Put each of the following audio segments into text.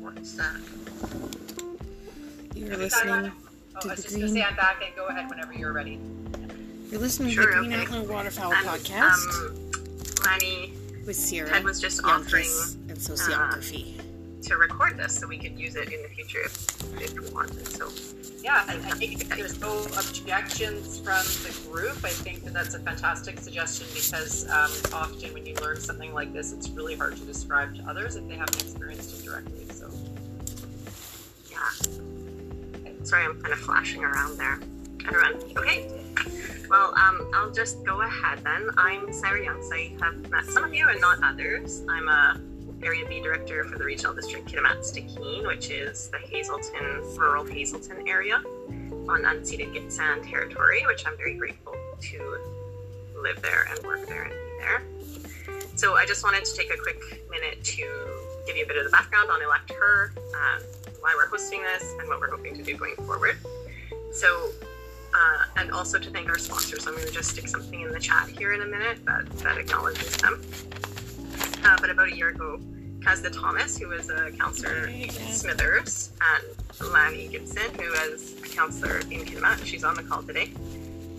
What's that? You're listening Oh, to I was the just going to Green. say I'm back and go ahead whenever you're ready. You're listening Sure, to the Green okay. Waterfowl And, podcast Um, Lanny with Sierra. Ted was just offering and sociography. to record this so we could use it in the future if, if we wanted. So Yeah, I, I think there's no objections from the group, I think that that's a fantastic suggestion because um, often when you learn something like this, it's really hard to describe to others if they haven't experienced it directly. So, yeah. Sorry, I'm kind of flashing around there. Everyone, okay. Well, um, I'll just go ahead then. I'm Sarah Youngs. I have met some of you and not others. I'm a Area B director for the regional district Kitimat-Stikine, which is the Hazelton, rural Hazelton area on unceded Gitxsan territory, which I'm very grateful to live there and work there and be there. So I just wanted to take a quick minute to give you a bit of the background on Elect Her, uh, why we're hosting this, and what we're hoping to do going forward. So, uh, and also to thank our sponsors. I'm going to just stick something in the chat here in a minute that, that acknowledges them. Uh, but about a year ago, Casda Thomas, who was a counselor in Smithers, and Lani Gibson, who was a counselor in Kitimat, she's on the call today,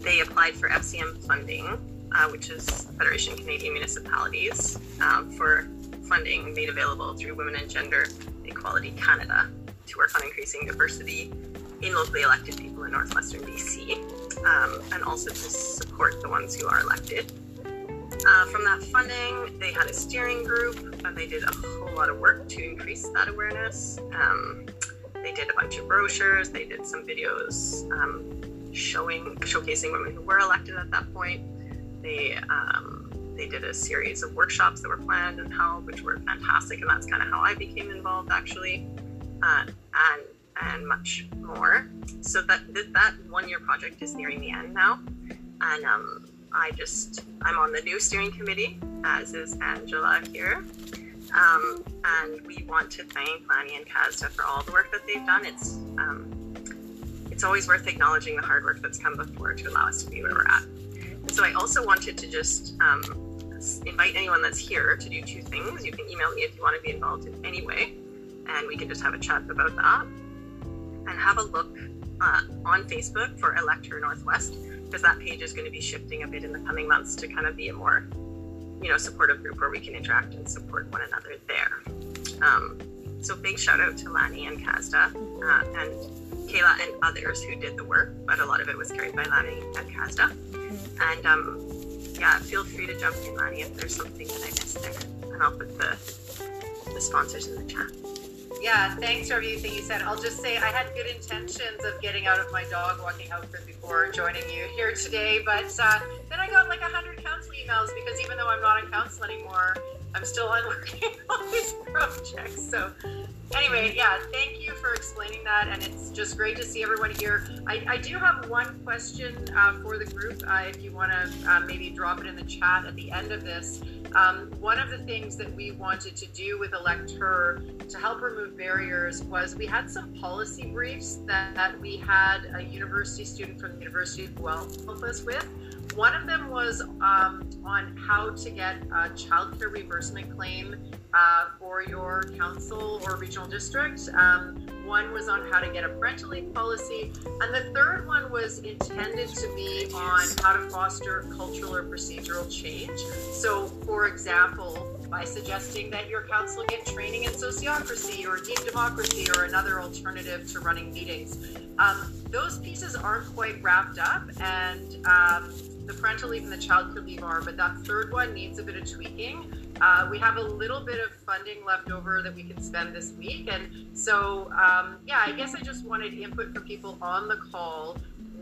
they applied for FCM funding, uh, which is Federation Canadian Municipalities, um, for funding made available through Women and Gender Equality Canada to work on increasing diversity in locally elected people in northwestern BC, um, and also to support the ones who are elected. Uh, from that funding, they had a steering group, and they did a whole lot of work to increase that awareness. Um, they did a bunch of brochures, they did some videos um, showing, showcasing women who were elected at that point. They um, they did a series of workshops that were planned and held, which were fantastic, and that's kind of how I became involved actually, uh, and and much more. So that that, one year project is nearing the end now, and um, I just I'm on the new steering committee, as is Angela here. Um, and we want to thank Lani and Casda for all the work that they've done. It's um, it's always worth acknowledging the hard work that's come before to allow us to be where we're at. And so I also wanted to just um, invite anyone that's here to do two things. You can email me if you want to be involved in any way, and we can just have a chat about that. And have a look uh, on Facebook for Elect Her Northwest because that page is going to be shifting a bit in the coming months to kind of be a more, you know, supportive group where we can interact and support one another there. Um, so big shout out to Lani and Casda uh, and Kayla and others who did the work, but a lot of it was carried by Lani and Casda. And um, yeah, feel free to jump in, Lani, if there's something that I missed there, and I'll put the the sponsors in the chat. Yeah, thanks for everything you said. I'll just say I had good intentions of getting out of my dog walking outfit before joining you here today, but uh, then I got like a hundred council emails because even though I'm not in council anymore, I'm still on working on these projects. So anyway, yeah, thank you for explaining that, and it's just great to see everyone here. I, I do have one question uh, for the group, uh, if you want to uh, maybe drop it in the chat at the end of this. Um, one of the things that we wanted to do with Elect Her to help remove barriers was we had some policy briefs that, that we had a university student from the University of Guelph help us with. One of them was um, on how to get a childcare reimbursement claim uh, for your council or regional district. Um, one was on how to get a parental leave policy, and the third one was intended to be on how to foster cultural or procedural change. So, for example, by suggesting that your council get training in sociocracy or deep democracy or another alternative to running meetings. Um, those pieces aren't quite wrapped up, and um, the parental leave and the child care leave are, but that third one needs a bit of tweaking. Uh, we have a little bit of funding left over that we can spend this week. And so, um, yeah, I guess I just wanted input from people on the call.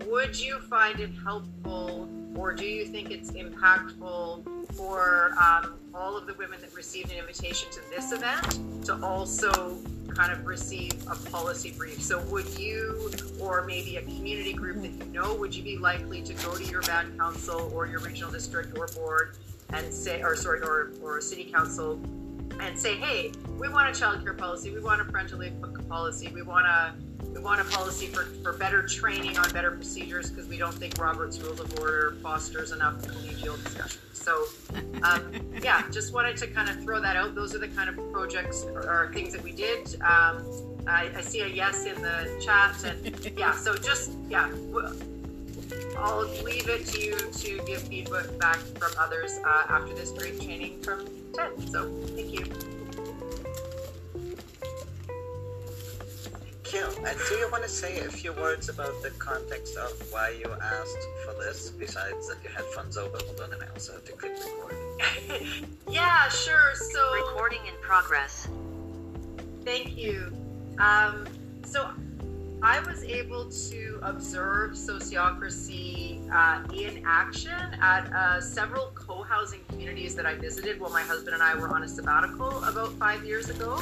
Would you find it helpful, or do you think it's impactful for um, all of the women that received an invitation to this event to also kind of receive a policy brief? So, would you, or maybe a community group that you know, would you be likely to go to your band council or your regional district or board and say, or sorry, or, or city council and say, hey, we want a child care policy, we want a parental leave policy, we want a we want a policy for, for better training on better procedures because we don't think Robert's Rules of Order fosters enough collegial discussion. So, um, yeah, just wanted to kind of throw that out. Those are the kind of projects or, or things that we did. Um, I, I, see a yes in the chat, and yeah, so just yeah, I'll leave it to you to give feedback from others uh, after this brief training from Ted. So, thank you. You. And do you want to say a few words about the context of why you asked for this, besides that you had funds over? Hold on, and I also have to click record. yeah, sure. So recording in progress. Thank you. Um, so I was able to observe sociocracy uh, in action at uh, several co-housing communities that I visited while my husband and I were on a sabbatical about five years ago.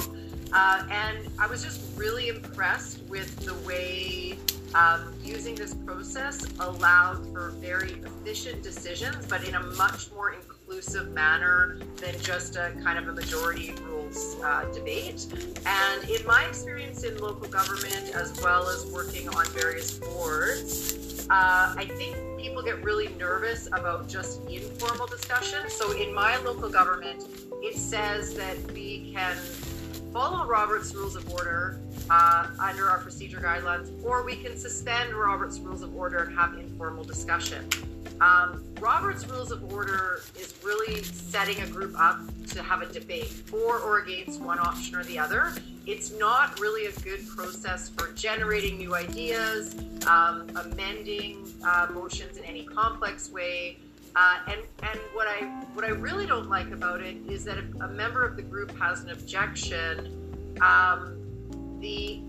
Uh, and I was just really impressed with the way um, using this process allowed for very efficient decisions, but in a much more inclusive manner than just a kind of a majority rules uh, debate. And in my experience in local government, as well as working on various boards, uh, I think people get really nervous about just informal discussion. So in my local government, it says that we can follow Robert's Rules of Order uh, under our procedure guidelines, or we can suspend Robert's Rules of Order and have informal discussion. Um, Robert's Rules of Order is really setting a group up to have a debate for or against one option or the other. It's not really a good process for generating new ideas, um, amending uh, motions in any complex way. Uh, and and what I what I really don't like about it is that if a member of the group has an objection, um, the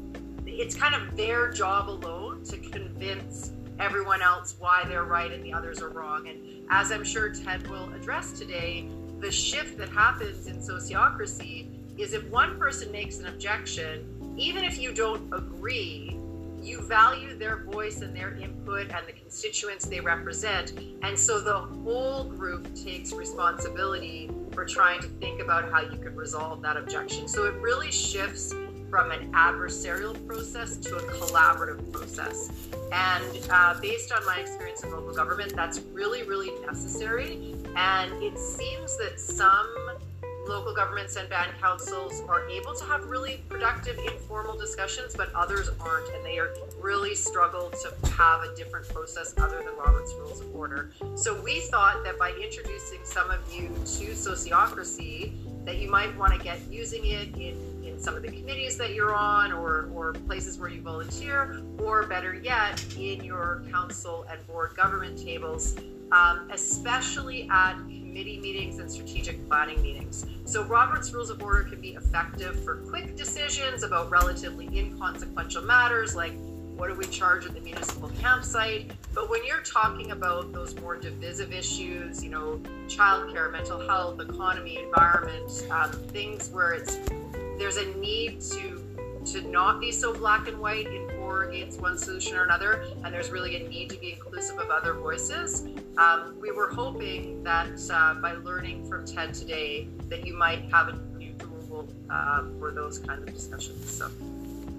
it's kind of their job alone to convince everyone else why they're right and the others are wrong. And as I'm sure Ted will address today, the shift that happens in sociocracy is if one person makes an objection, even if you don't agree, you value their voice and their input and the constituents they represent. And so the whole group takes responsibility for trying to think about how you could resolve that objection. So it really shifts from an adversarial process to a collaborative process. And uh, based on my experience in local government, that's really, really necessary. And it seems that some local governments and band councils are able to have really productive informal discussions, but others aren't, and they are really struggle to have a different process other than Robert's Rules of Order. So we thought that by introducing some of you to sociocracy, that you might want to get using it in, some of the committees that you're on or, or places where you volunteer, or better yet, in your council and board government tables, um, especially at committee meetings and strategic planning meetings. So, Robert's Rules of Order can be effective for quick decisions about relatively inconsequential matters like what do we charge at the municipal campsite? But when you're talking about those more divisive issues, you know, childcare, mental health, economy, environment, um, things where it's there's a need to to not be so black and white in or against one solution or another, and there's really a need to be inclusive of other voices. Um, we were hoping that uh, by learning from Ted today, that you might have a new tool uh, for those kinds of discussions. So,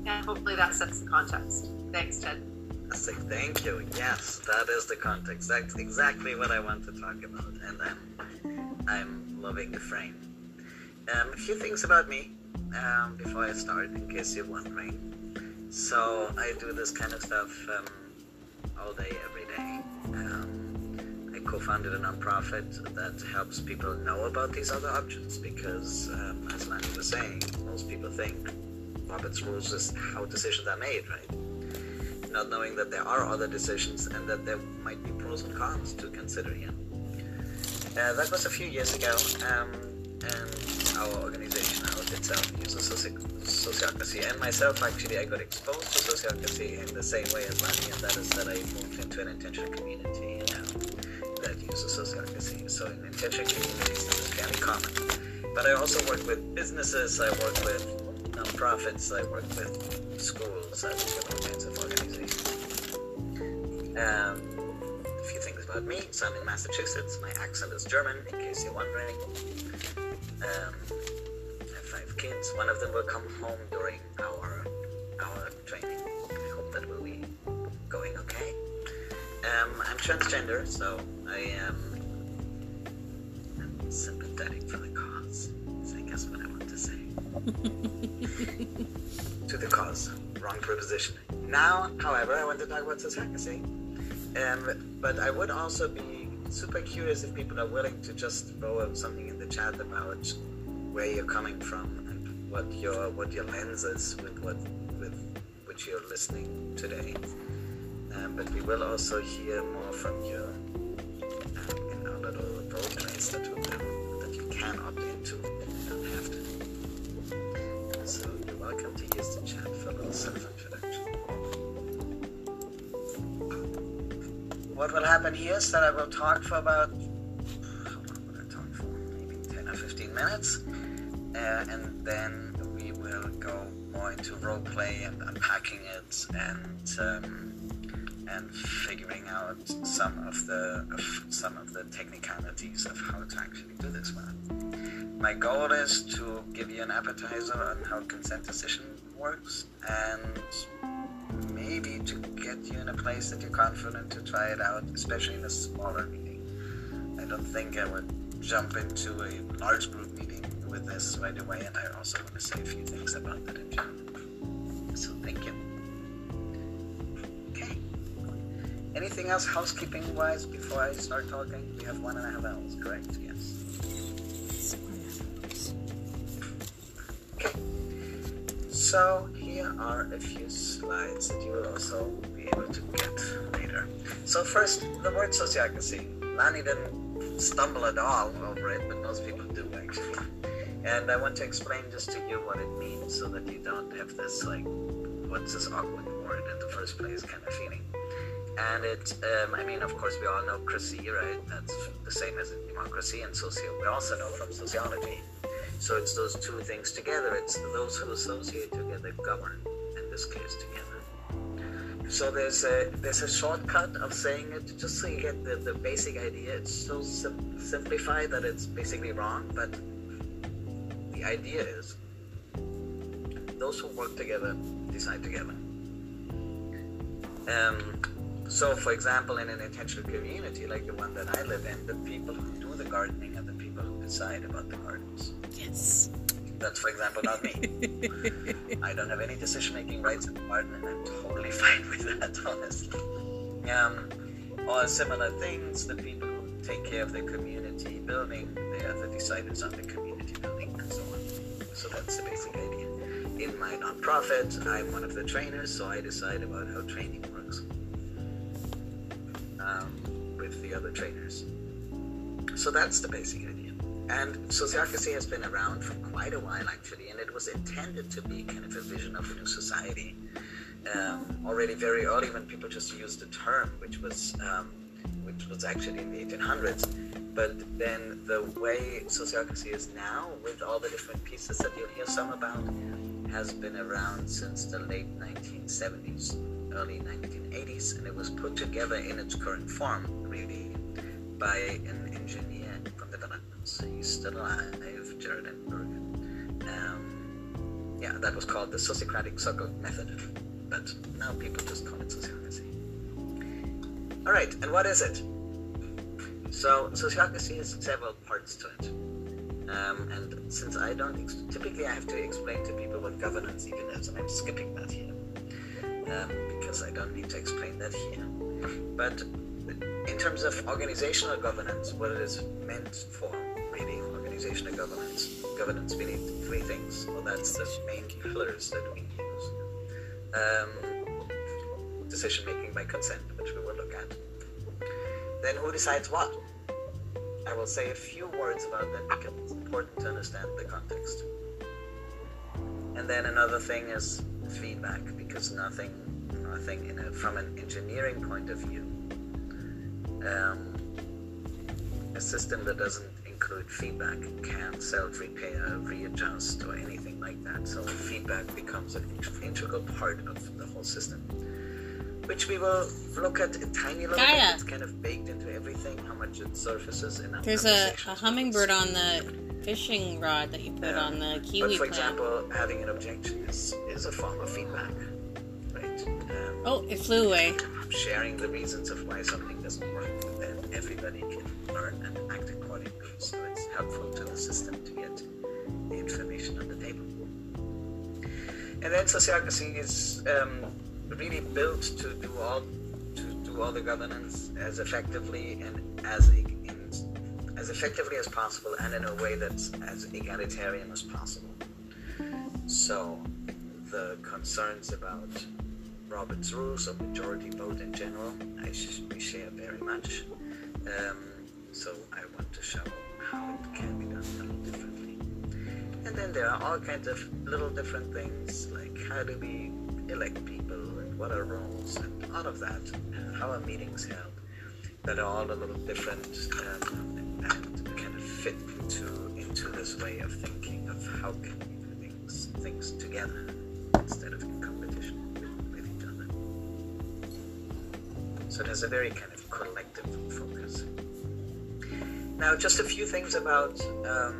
and hopefully that sets the context. Thanks, Ted. Thank you. Yes, that is the context. That's exactly what I want to talk about, and I'm, I'm loving the frame. Um, a few things about me um, before I start, in case you're wondering. So I do this kind of stuff um, all day, every day. Um, I co-founded a nonprofit that helps people know about these other options because, um, as Lani was saying, most people think Robert's rules is how decisions are made, right? Not knowing that there are other decisions and that there might be pros and cons to consider here. Uh, that was a few years ago, um, and our organization itself uses sociocracy. And myself, actually, I got exposed to sociocracy in the same way as Lani, and that is that I moved into an intentional community now that uses sociocracy. So in intentional communities, that is fairly common. But I also work with businesses, I work with nonprofits, I work with schools, I work with all kinds of organizations. Um, a few things about me. So I'm in Massachusetts. My accent is German, in case you're wondering um, five kids. One of them will come home during our our training. I hope that will be going okay. Um, I'm transgender, so I am I'm sympathetic for the cause. I guess what I want to say. to the cause. Wrong preposition. Now, however, I want to talk about society. Um, but I would also be super curious if people are willing to just throw up something in the chat about where you're coming from and what your what your lens is with what with which you're listening today. Um, but we will also hear more from you um, in our little role plays that, we that you can opt into. You don't have to. So you're welcome to use the chat for a little self-introduction. What will happen here is that I will talk for about talk for? Maybe 10 or 15 minutes. Uh, and then we will go more into role play and unpacking it and um, and figuring out some of the of some of the technicalities of how to actually do this one. My goal is to give you an appetizer on how consent decision works and maybe to get you in a place that you're confident to try it out, especially in a smaller meeting. I don't think I would jump into a large group meeting with this right away, and I also want to say a few things about that in general. So thank you. Okay. Anything else housekeeping wise before I start talking? We have one and a half hours, correct? Yes. Okay. So here are a few slides that you will also be able to get later. So first, the word sociocracy. Lani didn't stumble at all over it, but most people do actually. And I want to explain just to you what it means so that you don't have this like, what's this awkward word in the first place kind of feeling. And it, um, I mean, of course, we all know cracy, right? That's the same as democracy and socio. We also know from sociology. So it's those two things together. It's those who associate together govern, in this case, together. So there's a there's a shortcut of saying it just so you get the, the basic idea. It's so sim- simplified that it's basically wrong, but the idea is those who work together decide together. Um, so, for example, in an intentional community like the one that I live in, the people who do the gardening are the decide about the gardens. Yes. That's, for example, not me. I don't have any decision-making rights in the garden, and I'm totally fine with that, honestly. Um, or similar things, the people who take care of the community building, they are the deciders on the community building, and so on. So that's the basic idea. In my nonprofit, I'm one of the trainers, so I decide about how training works um, with the other trainers. So that's the basic idea. And sociocracy has been around for quite a while, actually, and it was intended to be kind of a vision of a new society. Um, already very early, when people just used the term, which was um, which was actually in the 1800s. But then the way sociocracy is now, with all the different pieces that you'll hear some about, has been around since the late 1970s, early 1980s, and it was put together in its current form, really, by an engineer from the. He's still alive, Gerard Endenburg. Um, yeah, that was called the Sociocratic Circle Method, but now people just call it sociocracy. All right, and what is it? So, sociocracy has several parts to it. Um, and since I don't, ex- typically I have to explain to people what governance even is, I'm skipping that here um, because I don't need to explain that here. But in terms of organizational governance, what it is meant for, really, organizational governance, governance we need three things. Well, that's the main pillars that we use. Um, decision making by consent, which we will look at. Then who decides what? I will say a few words about that because it's important to understand the context. And then another thing is feedback, because nothing, nothing in a, from an engineering point of view, um, a system that doesn't include feedback can't self-repair, readjust, or anything like that. So feedback becomes an integral part of the whole system which we will look at a tiny little Gaia. bit. It's kind of baked into everything, how much it surfaces in our There's a, a hummingbird on the fishing rod that you put Yeah. on the kiwi But for plant. example, having an objection is, is a form of feedback, right? Um, oh, it flew away. sharing the reasons of why something doesn't work, then everybody can learn and helpful to the system to get the information on the table. And then sociocracy is um, really built to do all to do all the governance as effectively and as in, as effectively as possible, and in a way that's as egalitarian as possible. So the concerns about Robert's rules of majority vote in general, I sh- we share very much. Um, so I want to show how it can be done a little differently. And then there are all kinds of little different things like how do we elect people and what are roles and all of that, and how are meetings held, that are all a little different um, and kind of fit into into this way of thinking of how can we do things things together instead of in competition with, with each other. So there's a very kind of collective focus. Now, just a few things about um,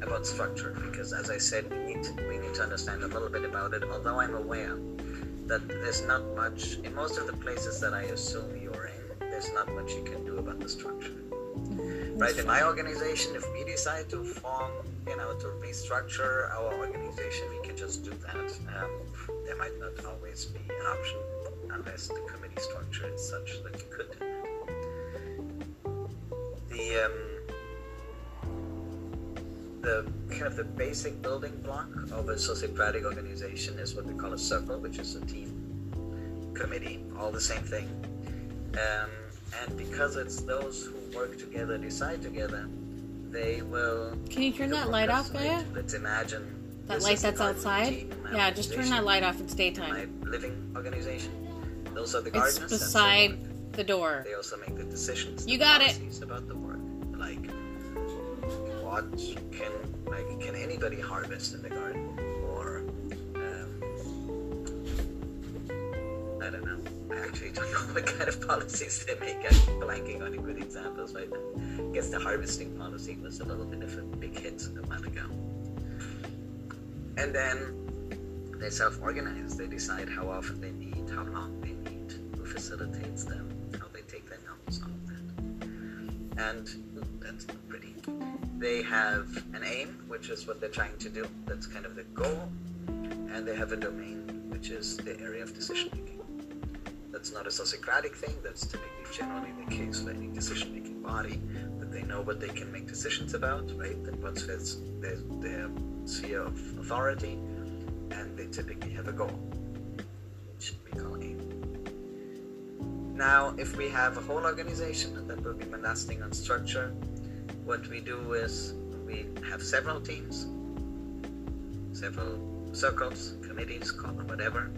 about structure, because as I said, we need we need to understand a little bit about it. Although I'm aware that there's not much in most of the places that I assume you're in. There's not much you can do about the structure. Right in my organization, if we decide to form, you know, to restructure our organization, we can just do that. Um, there might not always be an option unless the committee structure is such that you could. The um, the kind of the basic building block of a sociocratic organization is what we call a circle, which is a team, committee, all the same thing. Um, and because it's those who work together, decide together, they will. Can you turn that light off? Gaia? Let's imagine. That light that's outside? my Yeah, just turn that light off. It's My daytime. living organization. Those are the It's gardeners. so beside the door. they also make the decisions. You the got it. about the work. Like, what can like can anybody harvest in the garden, or um, I don't know. I actually don't know what kind of policies they make. I'm blanking on the good examples right now. I guess the harvesting policy was a little bit of a big hit a while ago. And then they self-organize. They decide how often they meet, how long they meet, who facilitates them, And that's pretty. They have an aim, which is what they're trying to do. That's kind of the goal. And they have a domain, which is the area of decision making. That's not a sociocratic thing. That's typically generally the case for any decision making body. That they know what they can make decisions about, right? That what's their, their sphere of authority, and they typically have a goal, Now, if we have a whole organization that will be lasting on structure, what we do is we have several teams, several circles, committees, call them whatever.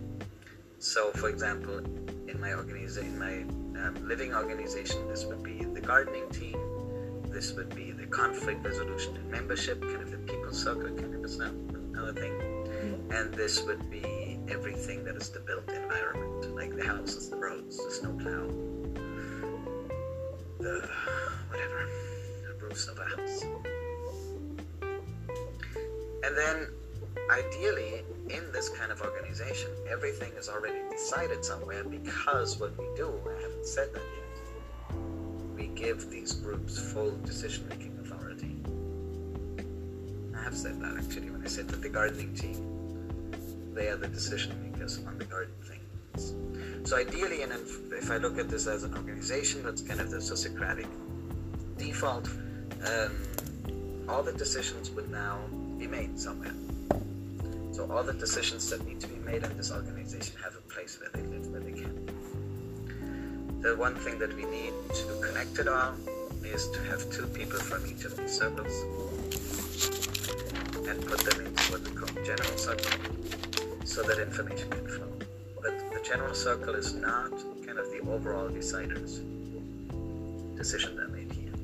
So, for example, in my organization, my um, living organization, this would be the gardening team. This would be the conflict resolution and membership, kind of the people circle, kind of another thing. And this would be everything that is the built environment, like the houses, the roads, the snowplow, the whatever, the roofs of a house. And then, ideally, in this kind of organization, everything is already decided somewhere because what we do, I haven't said that yet, we give these groups full decision making authority. I have said that actually when I said that the gardening team, they are the decision makers on the garden things. So ideally, and if, if I look at this as an organization, that's kind of the sociocratic default, um, all the decisions would now be made somewhere. So all the decisions that need to be made in this organization have a place where they live, where they can. The one thing that we need to connect it all is to have two people from each of these circles and put them into what we call general circle so that information can flow. But the general circle is not kind of the overall deciders. Decisions are made here.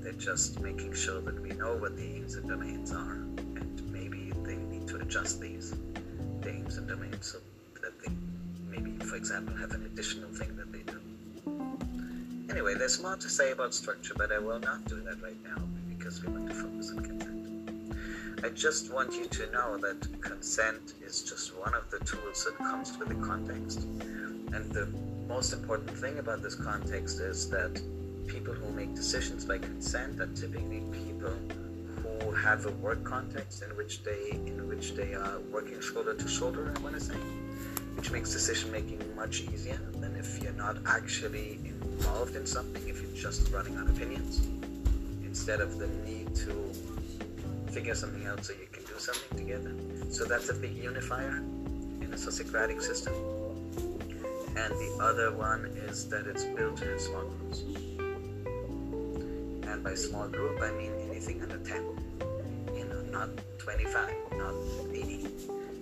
They're just making sure that we know what the aims and domains are, and maybe they need to adjust these the aims and domains so that they maybe, for example, have an additional thing that they do. Anyway, there's more to say about structure, but I will not do that right now because we want to focus on consent. I just want you to know that consent is just one of the tools that comes with the context. And the most important thing about this context is that people who make decisions by consent are typically people who have a work context in which they in which they are working shoulder to shoulder. I want to say, which makes decision making much easier than if you're not actually involved in something. If you're just running on opinions, instead of the need to figure something out so you can do something together. So that's a big unifier in a sociocratic system. And the other one is that it's built in small groups. And by small group, I mean anything under 10. You know, not 25, not 80.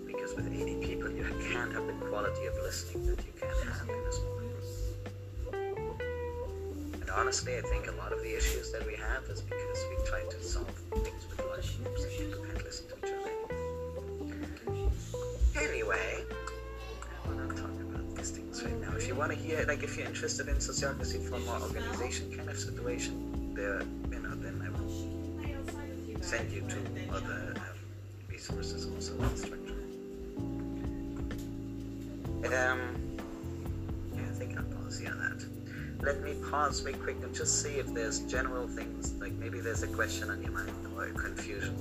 Because with 80 people, you can't have the quality of listening that you can have in a small group. And honestly, I think a lot of the issues that we have is because we try to solve things Anyway, right now. If you want to hear, like, if you're interested in sociocracy for more organization kind of situation, there, you know, then I will send you to other um, resources also on structure. Um, yeah, I think I'll pause on that. Let me pause real quick and just see if there's general things, like maybe there's a question on your mind or confusion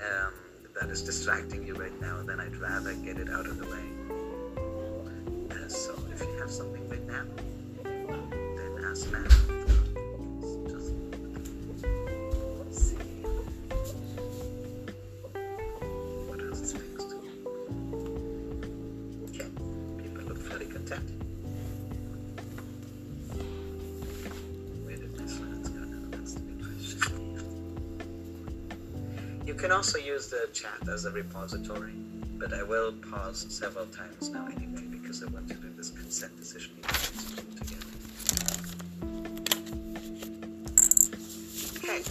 um, that is distracting you right now, then I'd rather get it out of the way. Uh, so if you have something right now, can also use the chat as a repository, but I will pause several times now anyway because I want to do this consent decision together. Okay,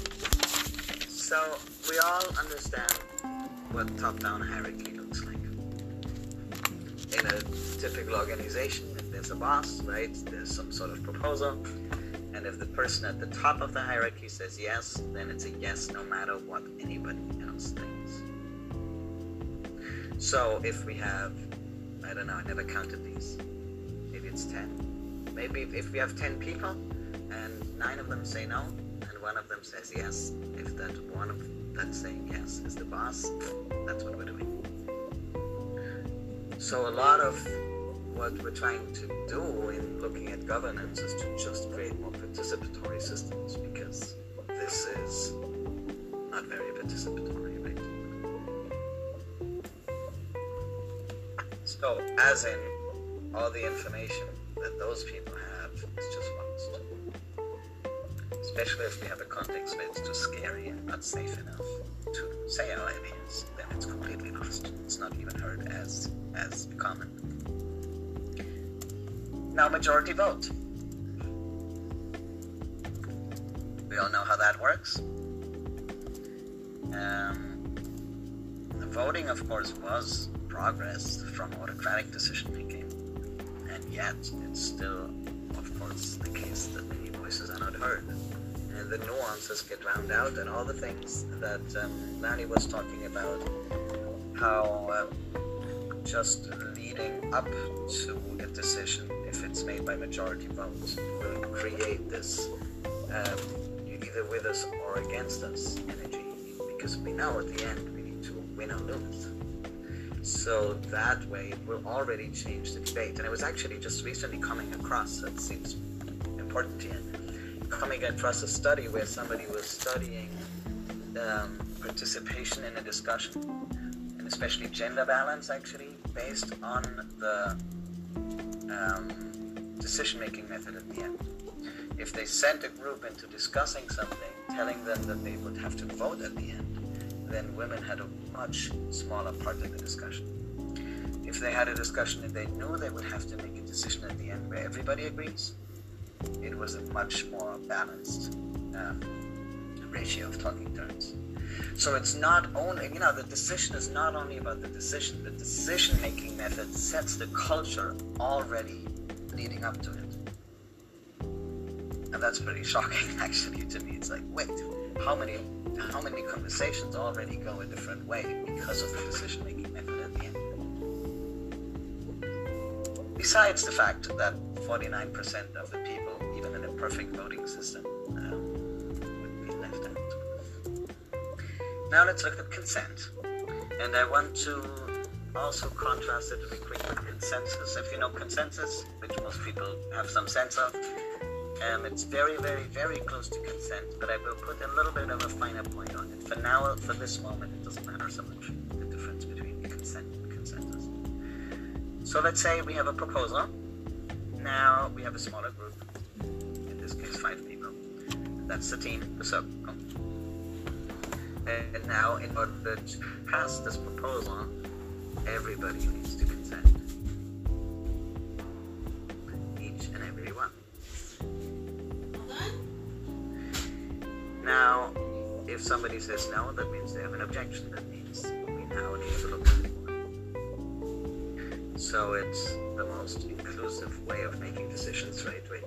so we all understand what top-down hierarchy looks like. In a typical organization, if there's a boss, right, there's some sort of proposal, and if the person at the top of the hierarchy says yes, then it's a yes no matter what anybody else thinks. So if we have, I don't know, I never counted these. Maybe it's 10. Maybe if we have 10 people and nine of them say no and one of them says yes, if that one of that's saying yes is the boss, that's what we're doing. So a lot of what we're trying to do in looking at governance is to just create more participatory systems because this is not very participatory, So, as in, all the information that those people have is just lost. Especially if we have a context where it's too scary and not safe enough to say our ideas, then it's completely lost. It's not even heard as as common. Now, majority vote. We all know how that works. Um, the voting, of course, was progress from autocratic decision making, and yet it's still, of course, the case that many voices are not heard. And the nuances get drowned out, and all the things that um, Lani was talking about, how um, just leading up to a decision, if it's made by majority vote, will create this um, either with us or against us energy, because we know at the end we need to win or lose. So that way it will already change the debate. And I was actually just recently coming across, that seems important to here, coming across a study where somebody was studying um, participation in a discussion, and especially gender balance actually, based on the um, decision-making method at the end. If they sent a group into discussing something, telling them that they would have to vote at the end, then women had a much smaller part of the discussion. If they had a discussion and they knew they would have to make a decision at the end where everybody agrees, it was a much more balanced um, ratio of talking turns. So it's not only, you know, the decision is not only about the decision, the decision making method sets the culture already leading up to it. And that's pretty shocking actually to me. It's like, wait, how many how many conversations already go a different way because of the decision making method at the end? besides the fact that 49% of the people, even in a perfect voting system, um, would be left out. Now let's look at consent. And I want to also contrast it with consensus. If you know consensus, which most people have some sense of, um, it's very, very, very close to consent, but I will put a little bit of a finer point on it. For now, for this moment, it doesn't matter so much the difference between consent and consensus. So let's say we have a proposal. Now we have a smaller group, in this case, five people. That's the team, the circle. And now, in order to pass this proposal, everybody needs to consent. Somebody says no, that means they have an objection. That means we now need to look at more. So it's the most inclusive way of making decisions, right? Where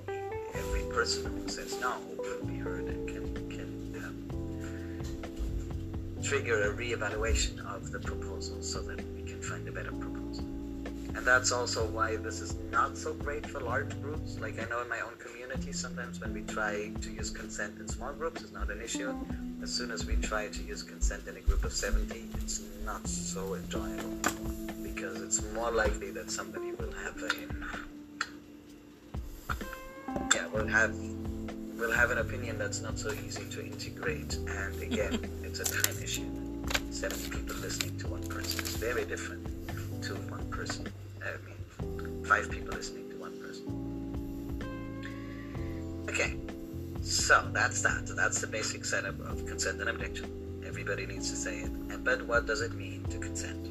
every person who says no will be heard and can, can um, trigger a reevaluation of the proposal so that we can find a better proposal. And that's also why this is not so great for large groups. Like I know in my own community, sometimes when we try to use consent in small groups, it's not an issue. As soon as we try to use consent in a group of 70, it's not so enjoyable because it's more likely that somebody will have a yeah, will have will have an opinion that's not so easy to integrate. And again, it's a time issue. 70 people listening to one person is very different to one person. I mean, five people listening to one person. Okay, so that's that. That's the basic setup of consent and objection. Everybody needs to say it. But what does it mean to consent?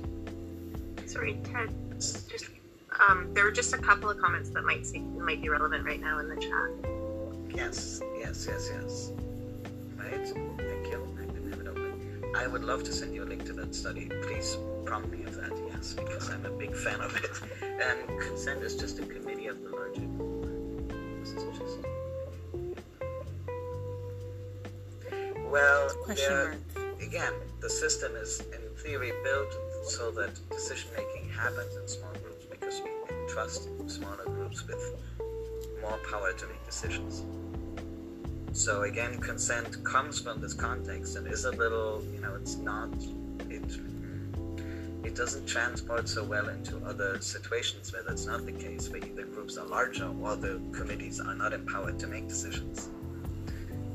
Sorry, Ted. Just um, there were just a couple of comments that might see, might be relevant right now in the chat. Yes, yes, yes, yes. Right? Thank you. I didn't have it open. I would love to send you a link to that study. Please prompt me of that, because I'm a big fan of it. And consent is just a committee of the larger group. This is just. Well, Question there- mark. again, the system is in theory built so that decision making happens in small groups because we entrust smaller groups with more power to make decisions. So again, consent comes from this context and is a little, you know, it's not, it, doesn't transport so well into other situations where that's not the case, where either groups are larger or the committees are not empowered to make decisions.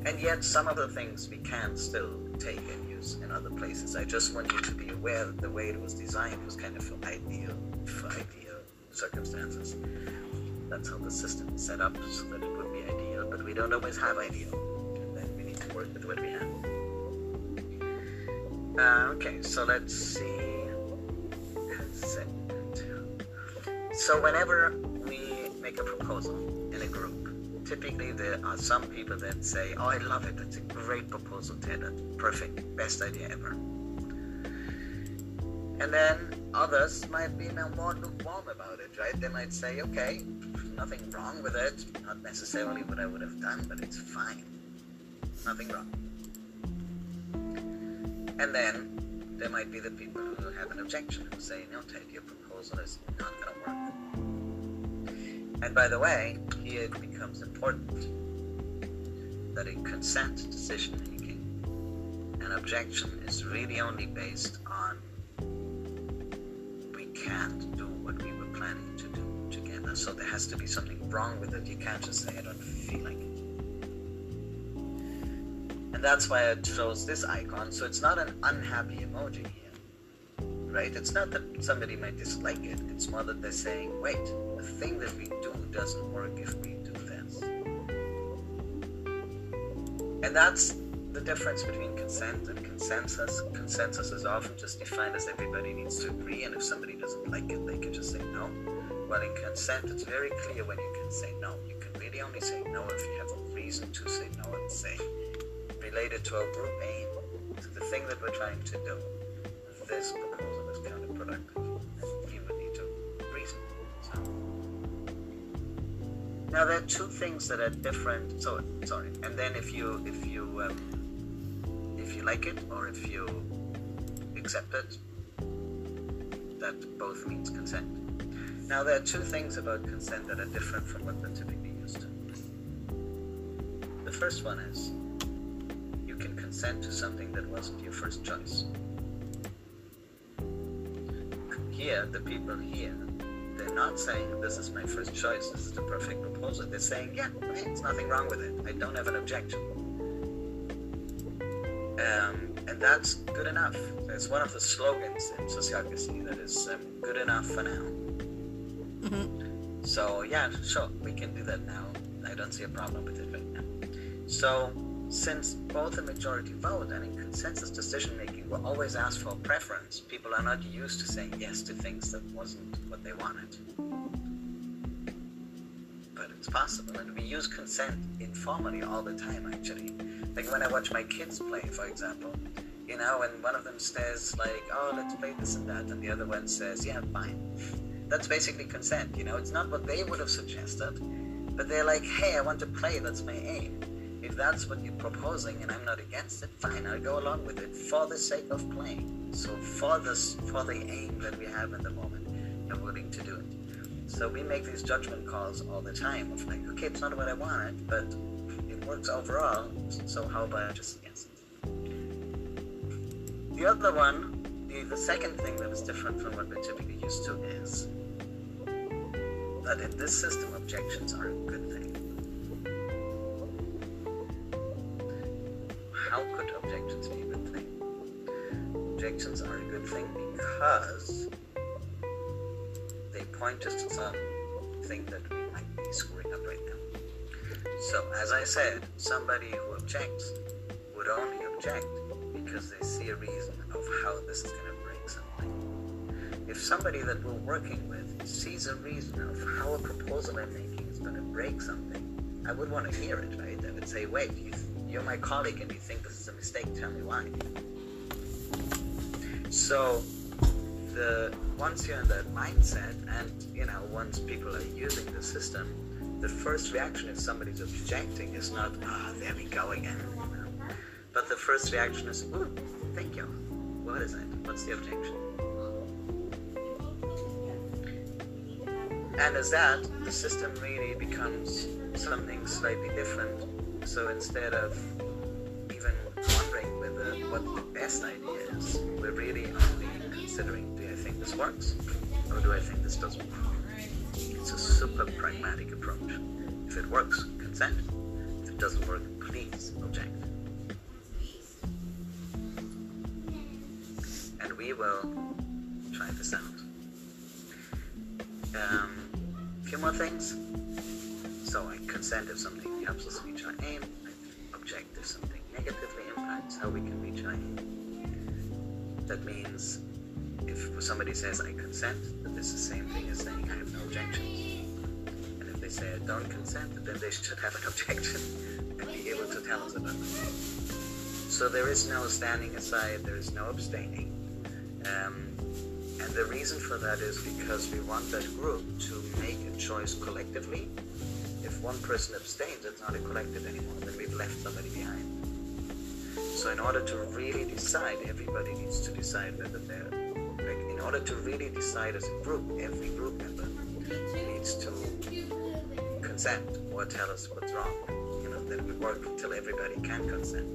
And yet, some of the things we can still take and use in other places. I just want you to be aware that the way it was designed was kind of for ideal, for ideal circumstances. That's how the system is set up, so that it would be ideal. But we don't always have ideal, and then we need to work with what we have. Uh, okay, so let's see. So whenever we make a proposal in a group, typically there are some people that say, "Oh, I love it. It's a great proposal, Ted. That's perfect. Best idea ever." And then others might be more lukewarm about it, right? They might say, "Okay, nothing wrong with it. Not necessarily what I would have done, but it's fine. Nothing wrong." And then there might be the people who have an objection who say, "No, Ted, your proposal is not going to work." And by the way, here it becomes important that a consent decision making, an objection is really only based on we can't do what we were planning to do together. So there has to be something wrong with it. You can't just say I don't feel like it. And that's why I chose this icon. So it's not an unhappy emoji. Right? It's not that somebody might dislike it. It's more that they're saying, wait, the thing that we do doesn't work if we do this. And that's the difference between consent and consensus. Consensus is often just defined as everybody needs to agree, and if somebody doesn't like it, they can just say no. While in consent, it's very clear when you can say no. You can really only say no if you have a reason to say no and say, related to our group aim, to the thing that we're trying to do, this Now there are two things that are different. So sorry, and then if you if you um, if you like it or if you accept it, that both means consent. Now, there are two things about consent that are different from what they're typically used to. The first one is you can consent to something that wasn't your first choice. Here, the people here, they're not saying this is my first choice, this is the perfect They're saying, yeah, there's nothing wrong with it. I don't have an objection. Um, and that's good enough. It's one of the slogans in sociocracy that is um, good enough for now. So yeah, sure, we can do that now. I don't see a problem with it right now. So since both a majority vote and in consensus decision making were always asked for a preference, people are not used to saying yes to things that wasn't what they wanted. It's possible, and we use consent informally all the time actually. Like when I watch my kids play, for example, you know, and one of them says like, "Oh, let's play this and that," and the other one says, "Yeah, fine." That's basically consent. You know, it's not what they would have suggested, but they're like, "Hey, I want to play. That's my aim." If that's what you're proposing, and I'm not against it, fine. I'll go along with it for the sake of playing. So for this, for the aim that we have in the moment, I'm willing to do it. So we make these judgment calls all the time of like, okay, it's not what I wanted, but it works overall. So how about just yes? The other one, the, the second thing that is different from what we're typically used to is that in this system, objections are a good thing. How could objections be a good thing? Objections are a good thing because point us to something that we might be screwing up right now. So, as I said, somebody who objects would only object because they see a reason of how this is going to break something. If somebody that we're working with sees a reason of how a proposal I'm making is going to break something, I would want to hear it, right? I would say, wait, you, you're my colleague and you think this is a mistake, tell me why. So, the once you're in that mindset, and you know, once people are using the system, the first reaction if somebody's objecting is not, ah, oh, there we go again. But the first reaction is, oh, thank you. What is it? What's the objection? And as that, the system really becomes something slightly different. So instead of even wondering whether what the best idea is, we're really only considering, this works? Or do I think this doesn't work? It's a super pragmatic approach. If it works, consent. If it doesn't work, please object. And we will try this out. Um, a few more things. So I consent if something helps us reach our aim. I object if something negatively impacts how we can reach our aim. That means if somebody says I consent, is the same thing as saying I have no objections. And if they say I don't consent, then they should have an objection and be able to tell us about it. So there is no standing aside, there is no abstaining. Um, and the reason for that is because we want that group to make a choice collectively. If one person abstains, it's not a collective anymore, then we've left somebody behind. So in order to really decide, everybody needs to decide whether they're order to really decide as a group, every group member needs to consent or tell us what's wrong. You know, that we work until everybody can consent.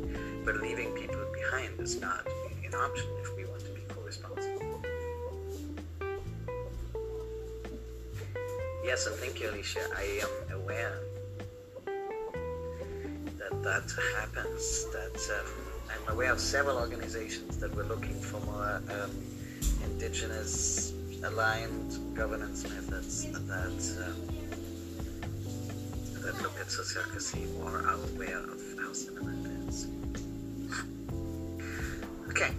But leaving people behind is not really an option if we want to be co-responsible. Yes, and thank you, Alicia. I am aware that that happens. That um, I'm aware of several organizations that were looking for more um, indigenous aligned governance methods that um, that look at sociocracy or are aware of how similar it is. Okay.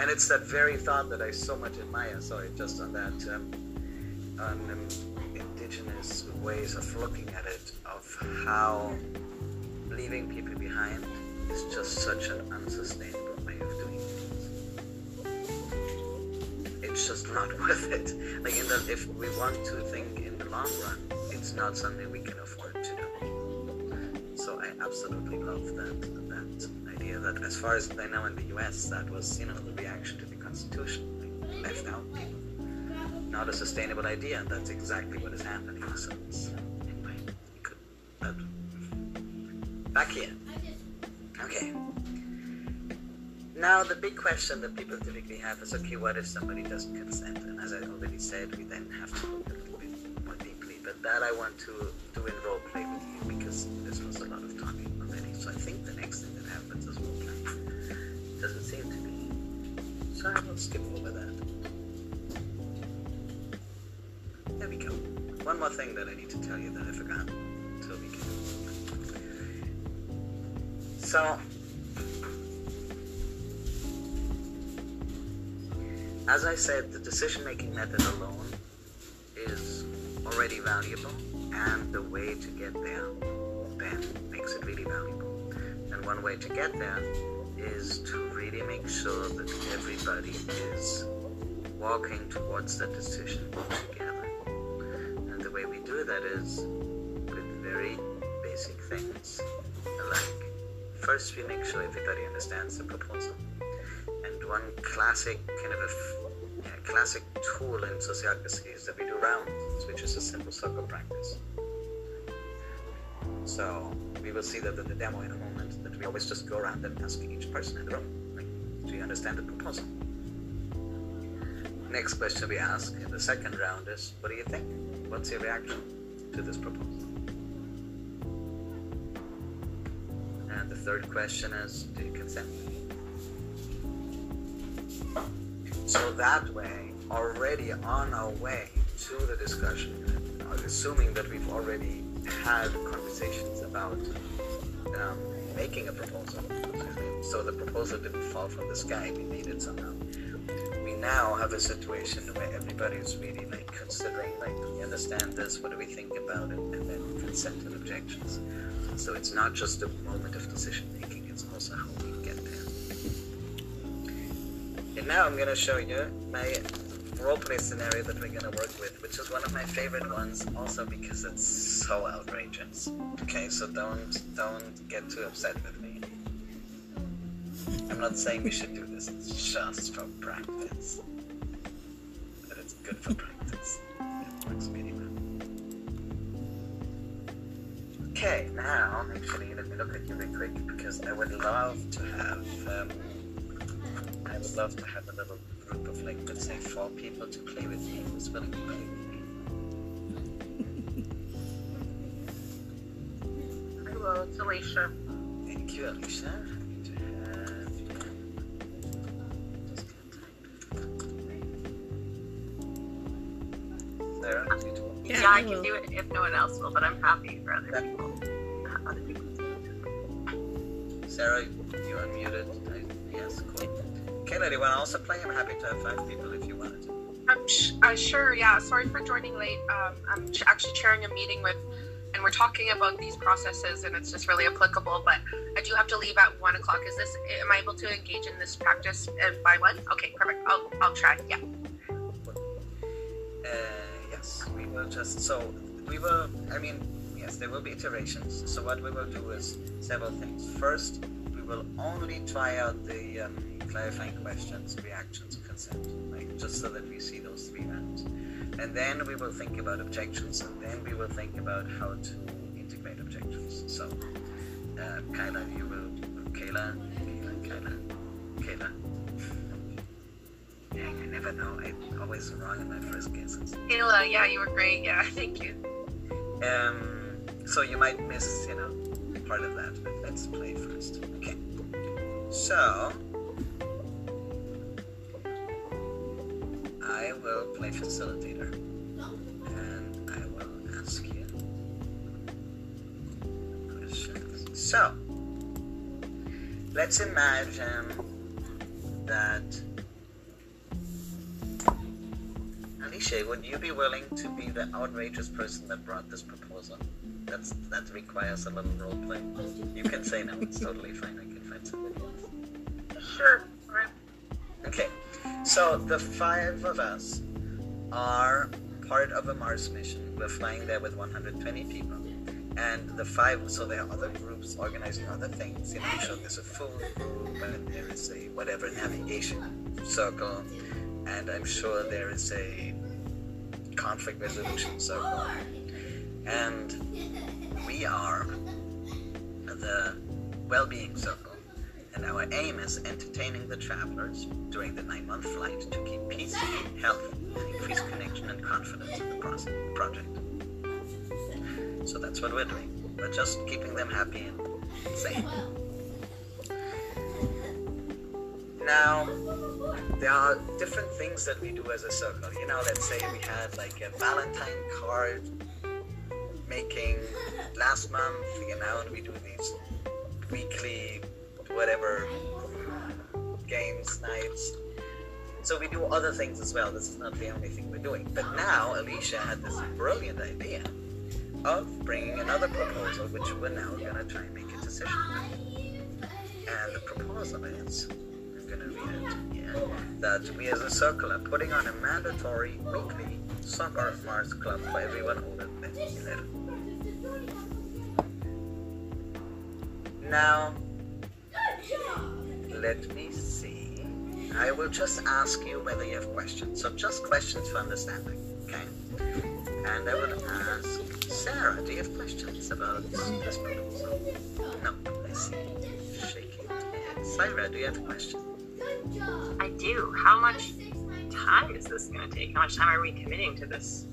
And it's that very thought that I so much admire, sorry, just on that, um, on um, indigenous ways of looking at it, of how leaving people behind is just such an unsustainable It's just not worth it. Like, in the, if we want to think in the long run, it's not something we can afford to do. So I absolutely love that that idea that, as far as I know, in the U.S., that was you know the reaction to the Constitution, like left out people. not a sustainable idea, and that's exactly what is happening. So, it's, anyway, could, but back here. Okay. Now the big question that people typically have is, okay, what if somebody doesn't consent? And as I already said, we then have to look a little bit more deeply. But that I want to do in role play with you because this was a lot of talking already. So I think the next thing that happens is role play. Doesn't seem to be. So I will skip over that. There we go. One more thing that I need to tell you that I forgot. So we can. So As I said, the decision making method alone is already valuable, and the way to get there then makes it really valuable. And one way to get there is to really make sure that everybody is walking towards that decision together. And the way we do that is with very basic things like first we make sure everybody understands the proposal classic kind of a classic tool in sociocracy is that we do rounds, which is a simple circle practice. So we will see that in the demo in a moment that we always just go around and ask each person in the room, like, do you understand the proposal? Next question we ask in the second round is, what do you think? What's your reaction to this proposal? And the third question is, do you consent? So that way, already on our way to the discussion, assuming that we've already had conversations about um, making a proposal, so the proposal didn't fall from the sky, we made it somehow. We now have a situation where everybody's really like considering, like, we understand this? What do we think about it? And then consent and objections. So it's not just a moment of decision making, now I'm to show you my roleplay scenario that we're to work with, which is one of my favorite ones, also because it's so outrageous. Okay, so don't don't get too upset with me. I'm not saying we should do this. It's just for practice, but it's good for practice. It works well. Okay, now actually let me look at you real quick because I would love to have. Um, I would love to have a little group of like let's say four people to play with me who's willing to play with me. Hello, it's Alicia. Thank you, Alicia. Happy to have you. Just gonna type. Sarah. Yeah, Yeah, I I can do it if no one else will, but I'm happy for other people. Other people. Sarah, you're unmuted. I, yes, cool. Kayla, do you want to also play? I'm happy to have five people if you wanted to. I'm sh- uh, sure, yeah. Sorry for joining late. Um, I'm ch- actually chairing a meeting with, and we're talking about these processes, and it's just really applicable. But I do have to leave at one o'clock. Is this? Am I able to engage in this practice uh, by one? Okay, perfect. I'll I'll try. Yeah. Uh, yes, we will just so we will. I mean, yes, there will be iterations. So what we will do is several things. First, will only try out the um, clarifying questions, reactions, consent, like just so that we see those three rounds. And then we will think about objections, and then we will think about how to integrate objections. So, uh, Kyla, you will, Kayla, Kayla, Kyla, Kayla. Dang, I never know. I'm always wrong in my first guesses. Kayla, yeah, you were great. Yeah, thank you. Um, so you might miss, you know, part of that, but let's play first. Okay. So I will play facilitator, and I will ask you questions. So let's imagine that. Alicia, would you be willing to be the outrageous person that brought this proposal? That's that requires a little role play. You can say no; it's totally fine. Sure. Alright. Okay, so the five of us are part of a Mars mission. We're flying there with 120 people, and the five. So there are other groups organizing other things. You know, sure there's a food group, and there is a whatever navigation circle, and I'm sure there is a conflict resolution circle, and we are the well-being circle. And our aim is entertaining the travelers during the nine-month flight to keep peace, health, and increase connection and confidence in the project. So that's what we're doing. We're just keeping them happy and sane. Now, there are different things that we do as a circle. You know, let's say we had like a Valentine card making last month, you know, and we do these weekly whatever games nights. So we do other things as well. This is not the only thing we're doing. But now Alicia had this brilliant idea of bringing another proposal, which we're now going to try and make a decision. on. And the proposal is, I'm going to read it here, that we as a circle are putting on a mandatory weekly soccer Mars club for everyone older than 11. Now, let me see. I will just ask you whether you have questions. So just questions for understanding, okay? And I will ask Sarah, do you have questions about this proposal? No, I see. Shaking head. Sarah, do you have a question? I do. How much time is this going to take? How much time are we committing to this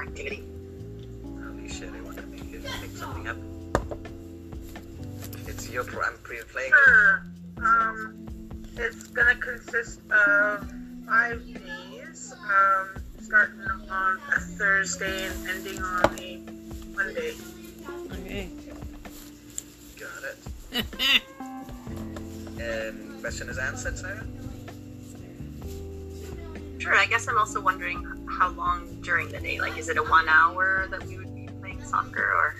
activity? Alicia, do you want to make, make something happen? It's your I'm pre-playing. Sure. Consist of five days, um, starting on a Thursday and ending on a Monday. Okay. Got it. And question is answered, Sarah? Sure. I guess I'm also wondering how long during the day. Like, is it a one hour that we would be playing soccer, or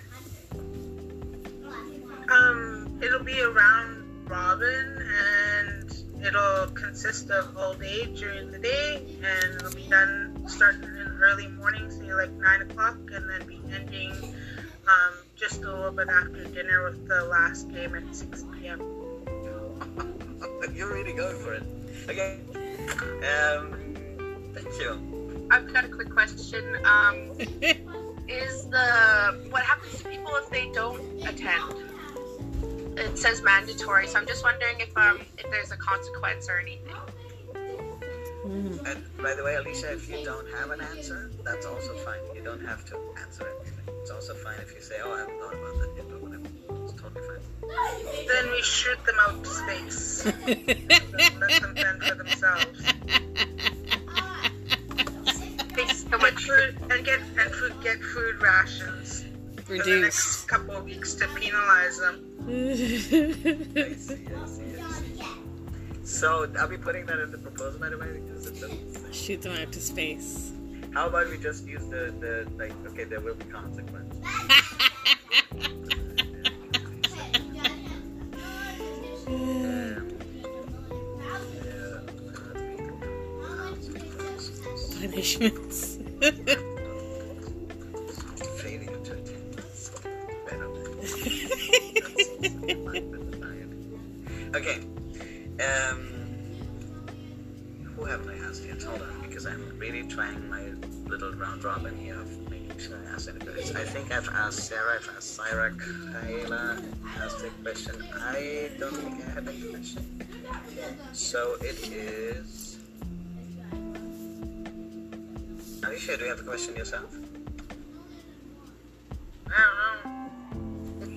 Um, it'll be around Robin and it'll consist of all day during the day and it'll be done starting in early morning, say like nine o'clock, and then be ending um, just a little bit after dinner with the last game at 6 p.m. You're really going for it. Okay. Um, thank you. I've got a quick question. Um, is the what happens to people if they don't attend? It says mandatory, so I'm just wondering if um if there's a consequence or anything. And by the way, Alicia, if you don't have an answer, that's also fine. You don't have to answer everything. It's also fine if you say, "Oh, I haven't thought about that yet," or whatever. It's totally fine. Then we shoot them out to space. Let them fend for themselves. So much food and get and food, get food rations for the next couple of weeks to penalize them. I see, I see, I see. So, putting that in the proposal, by the way? Because. Shoot them out to space. How about we just use the, the like, okay, there will be consequences. Punishments. Okay. Um, who haven't I asked yet? Hold on, because I'm really trying my little round robin here of making sure I ask anybody. I think I've asked Sarah, I've asked Syra, Kayla asked a question. I don't think I have any question. So it is. Alicia, do you have a question yourself? I don't know.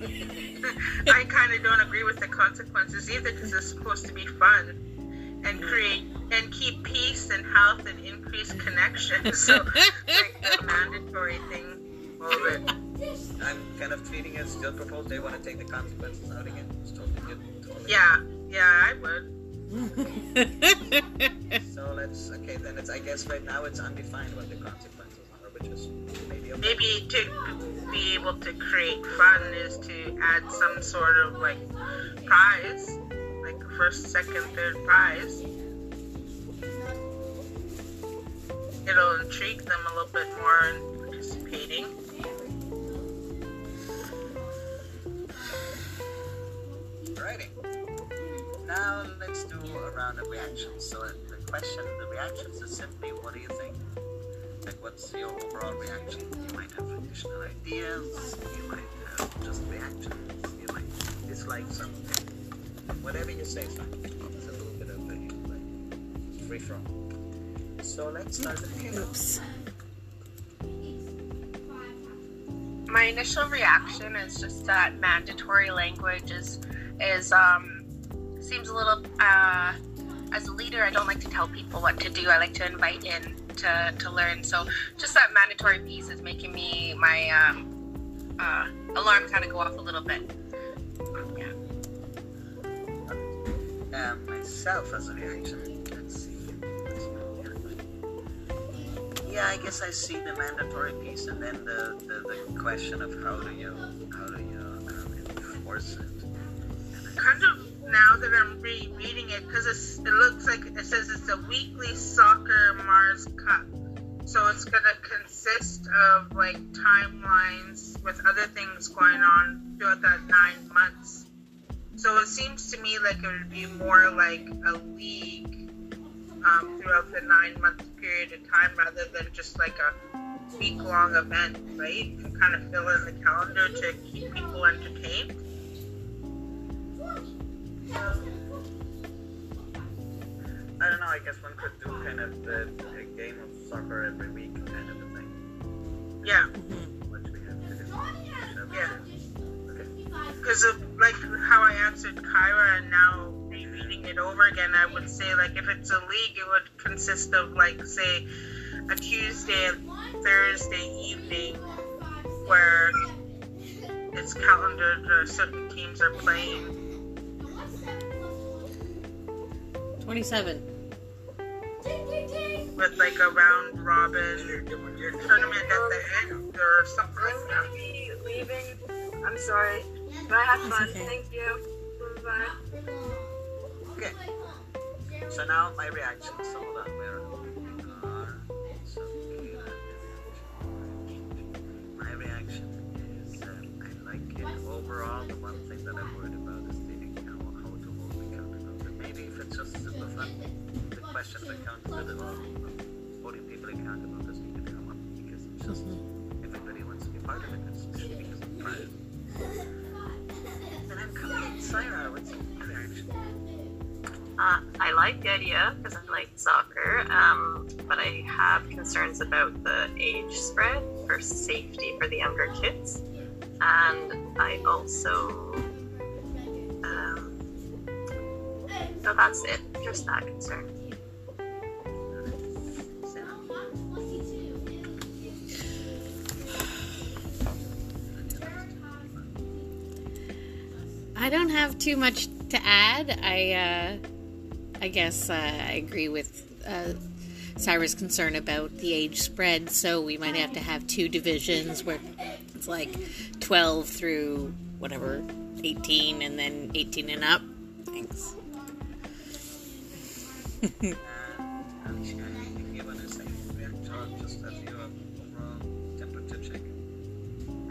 I kind of don't agree with the consequences either because it's supposed to be fun and create and keep peace and health and increase connection. So, like the mandatory thing it. I'm kind of treating it still proposed. They want to take the consequences out again. It's totally good. Totally Yeah, yeah, I would. So let's okay then. It's I guess right now it's undefined what the consequences are, which is maybe okay. Maybe to be able to create fun is to add some sort of like prize, like first, second, third prize. It'll intrigue them a little bit more in participating. Alrighty. Now let's do a round of reactions. So the question, the reactions is simply, what do you think? The what's your overall reaction? You might have additional ideas, you might have just reactions, you might dislike something. Whatever you say, fine. It's a little bit of a like, free from. So let's start with Caleb. Oops. My initial reaction is just that mandatory language is is um seems a little uh as a leader I don't like to tell people what to do. I like to invite in to, to learn. So just that mandatory piece is making me my um uh alarm kind of go off a little bit. Yeah. Um, myself as a reaction. Let's see. Let's go here. Yeah, I guess I see the mandatory piece, and then the, the, the question of how do you how do you um, enforce it. kind of now that I'm rereading it because it looks like it says it's a weekly soccer Mars Cup. So it's gonna consist of like timelines with other things going on throughout that nine months. So it seems to me like it would be more like a league um, throughout the nine month period of time rather than just like a week long event, right? And kind of fill in the calendar to keep people entertained. I don't know. I guess one could do kind of the, a game of soccer every week, kind of a thing, Yeah. Mm-hmm. which we have to do. Yeah. Okay. Because of like how I answered Kyra and now rereading it over again, I would say like if it's a league, it would consist of like say a Tuesday and Thursday evening where it's calendared or certain teams are playing. 27. with like a round robin tournament at the end or something like I'm gonna be leaving. I'm sorry. But I had fun. okay. Thank you. Bye. Okay. So now my reaction. So hold on, where are so Caleb is- My reaction is that I like it overall. The one thing that I'm worried about it's just super fun, the question of accountability or holding people accountable doesn't even come up because it's just everybody wants to be part of it. It's just because of pride. Then I'm coming. Sarah, what's your reaction? Uh, I like the idea because I like soccer, um, but I have concerns about the age spread for safety for the younger kids, and I also. So that's it. Just that concern. I don't have too much to add. I uh, I guess uh, I agree with uh, Cyrus' concern about the age spread. So we might have to have two divisions where it's like 12 through whatever 18, and then 18 and up. Thanks.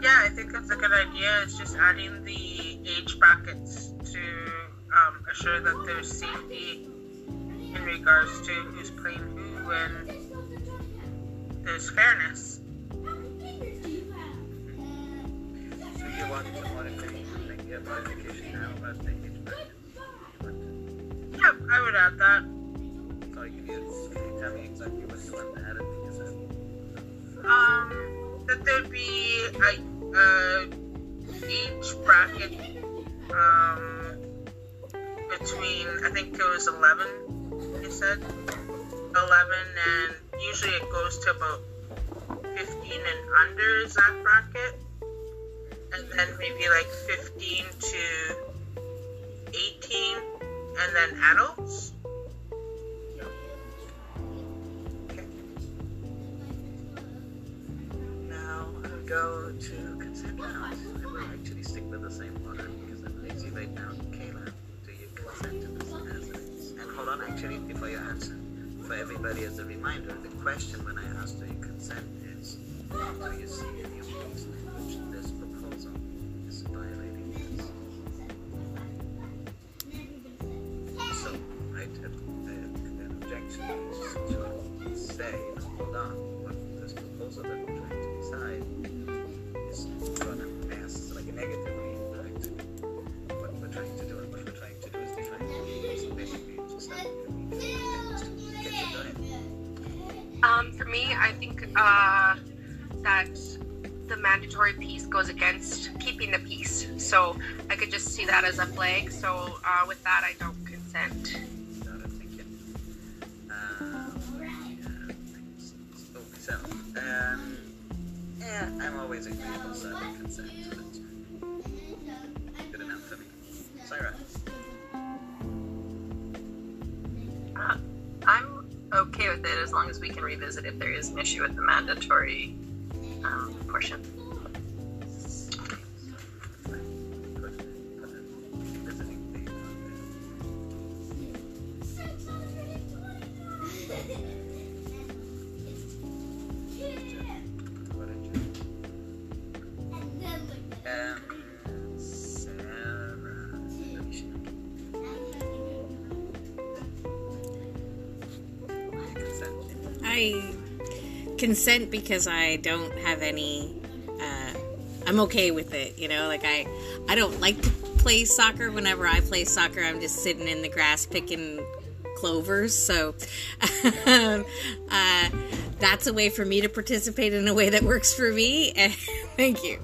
Yeah, I think that's a good idea. It's just adding the age brackets to um, assure that there's safety in regards to who's playing who and there's fairness. So you want to a modification now about the age bracket? To- Yeah, I would add that. Um, that there'd be a, a age bracket um, between I think it was eleven. You said eleven, and usually it goes to about fifteen and under is that bracket, and then maybe like fifteen to eighteen, and then adults. Go to consent round. I will actually stick with the same order because I'm lazy right now. Kayla, do you consent to this? And hold on, actually, before you answer, for everybody as a reminder, the question when I asked do you consent is, do you see any of these in this proposal is violating goes against keeping the peace. So I could just see that as a flag. So uh, with that, I don't consent. Got it, thank you. Um, yeah, so, so, um, yeah, I'm always agreeable, so I can consent to it. Good enough for me. Syra. Uh, I'm okay with it as long as we can revisit if there is an issue with the mandatory because I don't have any. Uh, I'm okay with it, you know. Like I, I don't like to play soccer. Whenever I play soccer, I'm just sitting in the grass picking clovers. So, um, uh, that's a way for me to participate in a way that works for me. And thank you.